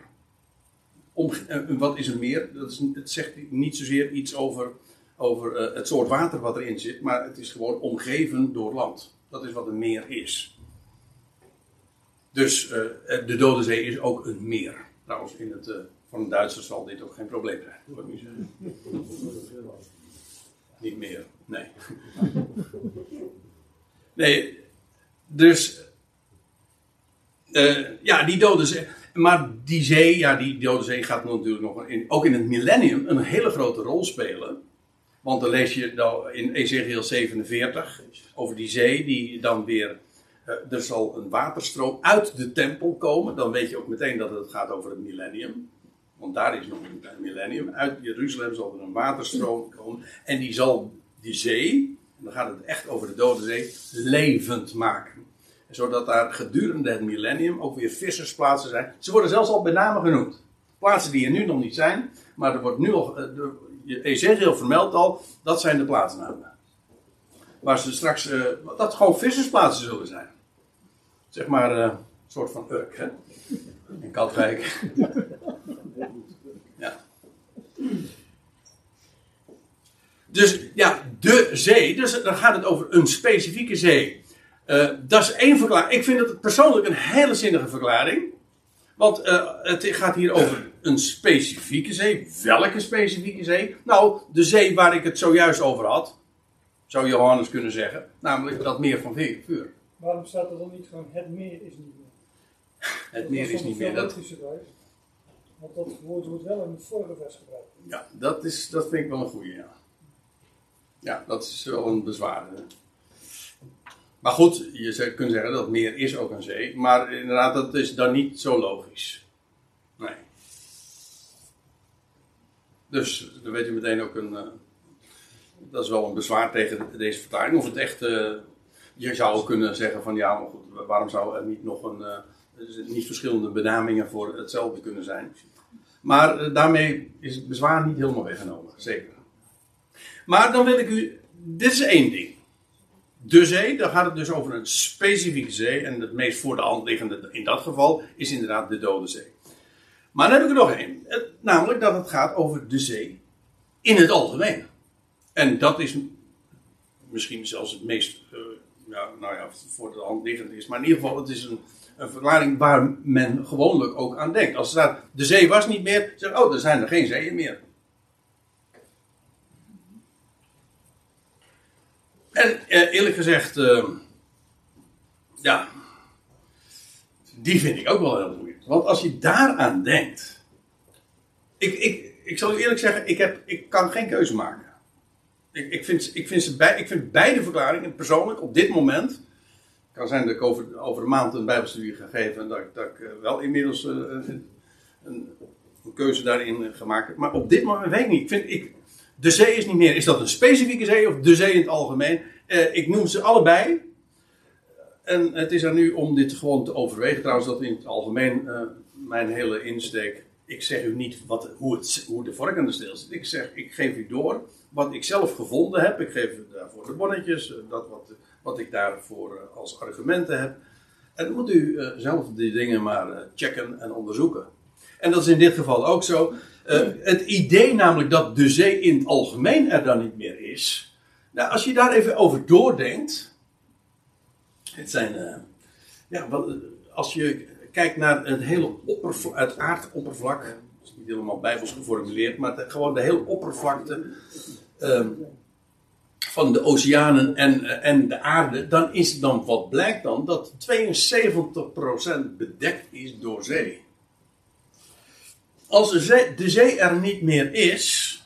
Om, wat is een meer? Dat is, het zegt niet zozeer iets over, over het soort water wat erin zit, maar het is gewoon omgeven door land. Dat is wat een meer is. Dus uh, de Dode Zee is ook een meer. Trouwens, in het, uh, van een Duitser zal dit ook geen probleem zijn. Dat ik niet zeggen. niet meer, nee. nee, dus. Uh, ja, die Dode Zee. Maar die zee, ja, die Dode Zee gaat natuurlijk nog in, ook in het millennium een hele grote rol spelen. Want dan lees je dan in Ezekiel 47 over die zee die dan weer uh, er zal een waterstroom uit de tempel komen. Dan weet je ook meteen dat het gaat over het millennium. Want daar is nog een millennium. Uit Jeruzalem zal er een waterstroom komen. En die zal die zee, en dan gaat het echt over de Dode Zee, levend maken. Zodat daar gedurende het millennium ook weer vissersplaatsen zijn. Ze worden zelfs al bij name genoemd. Plaatsen die er nu nog niet zijn. Maar er wordt nu al, uh, Ezekiel vermeldt al, dat zijn de plaatsnamen. Waar ze straks, uh, dat gewoon vissersplaatsen zullen zijn zeg maar uh, een soort van Urk, hè? In Katwijk. ja. Dus ja, de zee, dus dan gaat het over een specifieke zee. Uh, dat is één verklaring. Ik vind het persoonlijk een hele zinnige verklaring. Want uh, het gaat hier over een specifieke zee. Welke specifieke zee? Nou, de zee waar ik het zojuist over had. Zou Johannes kunnen zeggen. Namelijk dat meer van vuur. Waarom staat er dan niet gewoon het meer is niet meer? Het meer is niet meer. Dat... Want dat woord wordt wel in het vorige vers gebruikt. Ja, dat, is, dat vind ik wel een goede, ja. Ja, dat is wel een bezwaar. Maar goed, je kunt zeggen dat meer is ook een zee. Maar inderdaad, dat is dan niet zo logisch. Nee. Dus dan weet je meteen ook een. Uh, dat is wel een bezwaar tegen deze verklaring. Of het echt. Uh, je zou kunnen zeggen van ja, maar goed, waarom zou er niet nog een, uh, niet verschillende benamingen voor hetzelfde kunnen zijn? Maar daarmee is het bezwaar niet helemaal weggenomen, zeker. Maar dan wil ik u, dit is één ding. De zee, dan gaat het dus over een specifieke zee. En het meest voor de hand liggende in dat geval is inderdaad de Dode Zee. Maar dan heb ik er nog één. Namelijk dat het gaat over de zee in het algemeen. En dat is misschien zelfs het meest ja, nou ja, voor de hand liggend is. Maar in ieder geval, het is een, een verklaring waar men gewoonlijk ook aan denkt. Als er staat, de zee was niet meer, zeg oh, er zijn er geen zeeën meer. En eh, eerlijk gezegd, uh, ja, die vind ik ook wel heel moeilijk. Want als je daaraan denkt. Ik, ik, ik zal u eerlijk zeggen, ik, heb, ik kan geen keuze maken ik, ik, vind, ik, vind ze bij, ik vind beide verklaringen persoonlijk op dit moment. Het kan zijn dat ik over, over een maand een Bijbelstudie ga geven en dat, dat ik eh, wel inmiddels uh, een, een, keuze daarin gemaakt heb. Maar op dit moment weet ik niet. Ik vind, ik, de zee is niet meer. Is dat een specifieke zee of de zee in het algemeen? Uh, ik noem ze allebei. En het is er nu om dit gewoon te overwegen. Trouwens, dat in het algemeen uh, mijn hele insteek. Ik zeg u niet wat, hoe, het, hoe de vork aan de steel zit. Ik zeg, ik geef u door wat ik zelf gevonden heb. Ik geef daarvoor de bonnetjes, eh, dat wat, wat ik daarvoor eh, als argumenten heb. En dan moet u eh, zelf die dingen maar checken en onderzoeken. En dat is in dit geval ook zo. Het idee namelijk dat de zee in het algemeen er dan niet meer is. Nou, als je daar even over doordenkt. Het zijn. ja, als je kijkt naar het hele oppervlak, het aardoppervlak. Dat is niet helemaal bijbels geformuleerd, maar gewoon de hele oppervlakte Ehm, van de oceanen en, eh, en de aarde, dan is dan wat blijkt dan dat 72% bedekt is door zee. Als de zee, er niet meer is,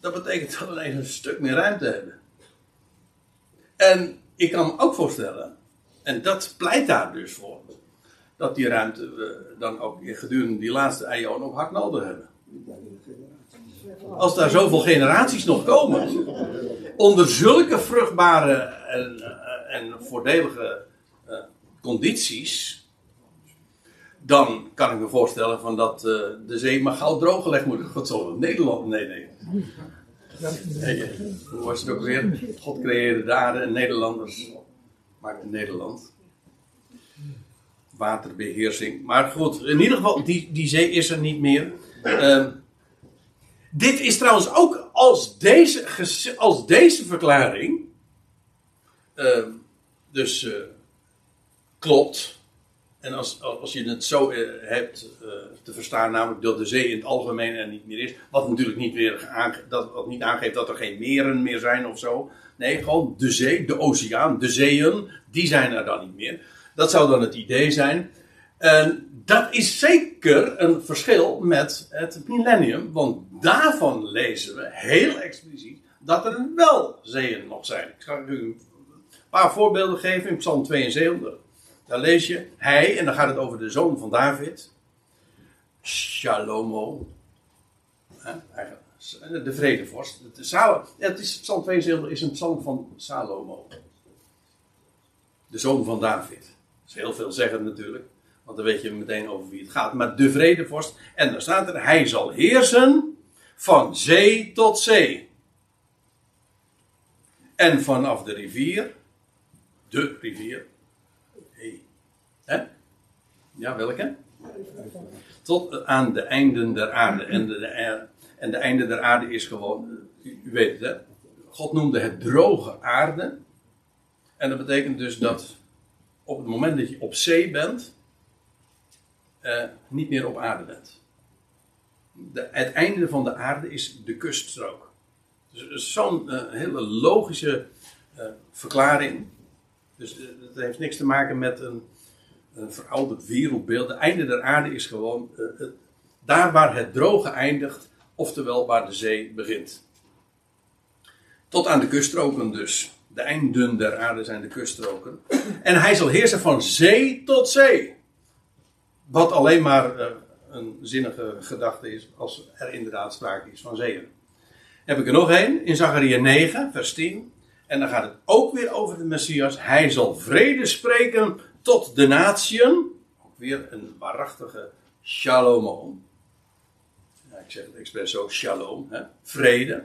dat betekent dat we een stuk meer ruimte hebben. En ik kan me ook voorstellen, en dat pleit daar dus voor, dat die ruimte we dan ook gedurende die laatste eeuwen nog hard nodig hebben. Als daar zoveel generaties nog komen, onder zulke vruchtbare en, eh, en voordelige uh, condities, dan kan ik me voorstellen van dat uh, de zee maar gauw drooggelegd moet worden. Nederland, nee, nee. Hoe was het ook weer? God creëerde de en Nederlanders maakten Nederland. Waterbeheersing. Maar goed, in ieder geval, die, die zee is er niet meer. Uh, dit is trouwens ook als deze, als deze verklaring. Uh, dus uh, klopt. En als, als je het zo uh, hebt te verstaan, namelijk dat de zee in het algemeen er niet meer is. Wat natuurlijk niet, weer dat, wat niet aangeeft dat er geen meren meer zijn of zo. Nee, gewoon de zee, de oceaan, de zeeën, die zijn er dan niet meer. Dat zou dan het idee zijn. En dat is zeker een verschil met het millennium, want daarvan lezen we heel expliciet dat er wel zeeën nog zijn. Ik ga u een paar voorbeelden geven in Psalm 72. Daar lees je hij, en dan gaat het over de zoon van David, Shalomo, de vredevorst. Het is, Psalm 72 is een psalm van Salomo, de zoon van David. Dat is heel veel zeggen natuurlijk. Want dan weet je meteen over wie het gaat. Maar de vredevorst. En dan staat er: Hij zal heersen van zee tot zee. En vanaf de rivier. De rivier. Ja, welke? Tot aan de einden der aarde. En de, en de einde der aarde is gewoon. U, weet het, hè? God noemde het droge aarde. En dat betekent dus dat op het moment dat je op zee bent uh, niet meer op aarde bent. De, het einde van de aarde is de kuststrook. Dus zo'n uh, hele logische uh, verklaring. Dus het heeft niks te maken met een, een verouderd wereldbeeld. Het einde der aarde is gewoon het, daar waar het droge eindigt, oftewel waar de zee begint. Tot aan de kuststroken dus. De einden der aarde zijn de kuststroken. En hij zal heersen van zee tot zee. Wat alleen maar uh, een zinnige gedachte is als er inderdaad sprake is van zeeën. Heb ik er nog één in Zachariah 9, vers 10. En dan gaat het ook weer over de Messias. Hij zal vrede spreken tot de natieën. Ook weer een waarachtige shalom. Ik zeg het expres zo, shalom, hè? vrede.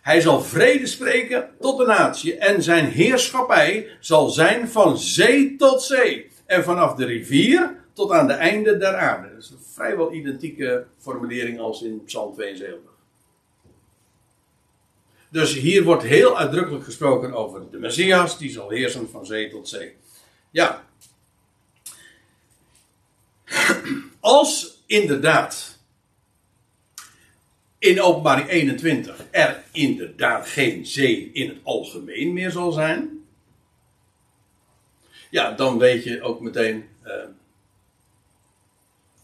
Hij zal vrede spreken tot de natie en zijn heerschappij zal zijn van zee tot zee. En vanaf de rivier tot aan de einde der aarde. Dat is een vrijwel identieke formulering als in Psalm 72. Dus hier wordt heel uitdrukkelijk gesproken over de Messias, die zal heersen van zee tot zee. Ja. Als inderdaad in openbaring 21 er inderdaad geen zee in het algemeen meer zal zijn. Ja, dan weet je ook meteen. Uh,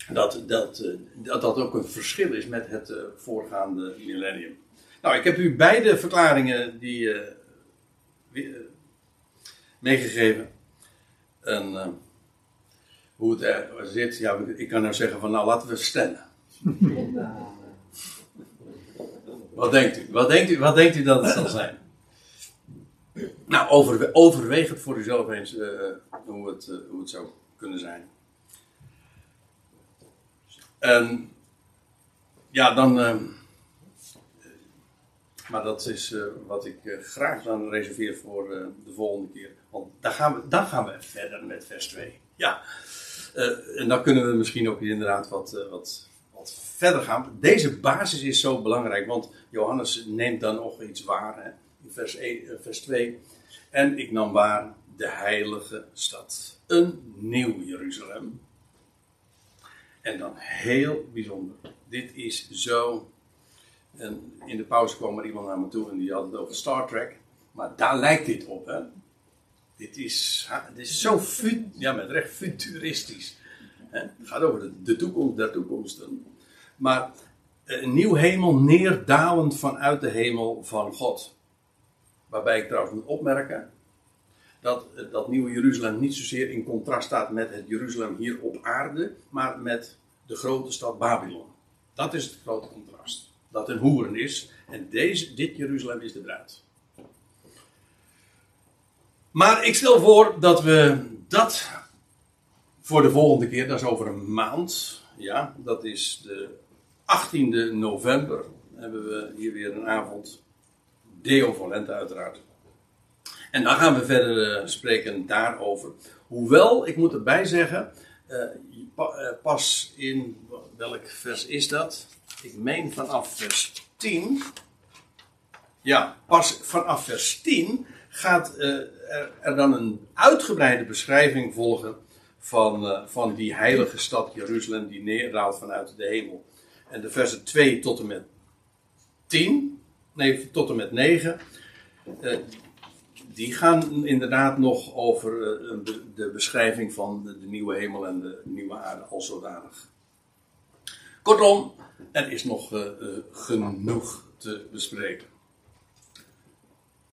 dat dat, uh, dat dat ook een verschil is met het uh, voorgaande millennium. Nou, ik heb u beide verklaringen die meegegeven. En hoe het er zit, ja, ik kan nou zeggen van nou laten we stemmen. Wat denkt u? Wat denkt u, wat denkt u dat het zal zijn? Nou, over, overweeg het voor uzelf eens uh, hoe, het, uh, hoe het zou kunnen zijn. Ja, dan. Maar dat is wat ik graag dan reserveer voor de volgende keer. Want dan gaan we, dan gaan we verder met vers 2. Ja. En dan kunnen we misschien ook inderdaad wat, wat wat verder gaan. Deze basis is zo belangrijk, want Johannes neemt dan nog iets waar hè, in vers, 1, eh, vers 2. En ik nam waar de heilige stad. Een nieuw Jeruzalem. En dan heel bijzonder. Dit is zo. En in de pauze kwam er iemand naar me toe en die had het over Star Trek. Maar daar lijkt dit op, hè? Dit is, dit is zo ja, met recht futuristisch. Het gaat over de, de toekomst der toekomsten. Maar een nieuw hemel neerdalend vanuit de hemel van God. Waarbij ik trouwens moet opmerken dat dat nieuwe Jeruzalem niet zozeer in contrast staat met het Jeruzalem hier op aarde, maar met de grote stad Babylon. Dat is het grote contrast. Dat een hoeren is en deze, dit Jeruzalem is de bruid. Maar ik stel voor dat we dat voor de volgende keer, dat is over een maand, ja, dat is de 18e november, hebben we hier weer een avond. Deo Volente uiteraard. En dan gaan we verder uh, spreken daarover. Hoewel, ik moet erbij zeggen, uh, pas in, welk vers is dat? Ik meen vanaf vers 10. Ja, pas vanaf vers 10 gaat uh, er, dan een uitgebreide beschrijving volgen van, van die heilige stad Jeruzalem die neerdaalt vanuit de hemel. En de versen 2 tot en met 10, nee, tot en met 9, die gaan inderdaad nog over de beschrijving van de, nieuwe hemel en de nieuwe aarde als zodanig. Kortom, er is nog genoeg te bespreken.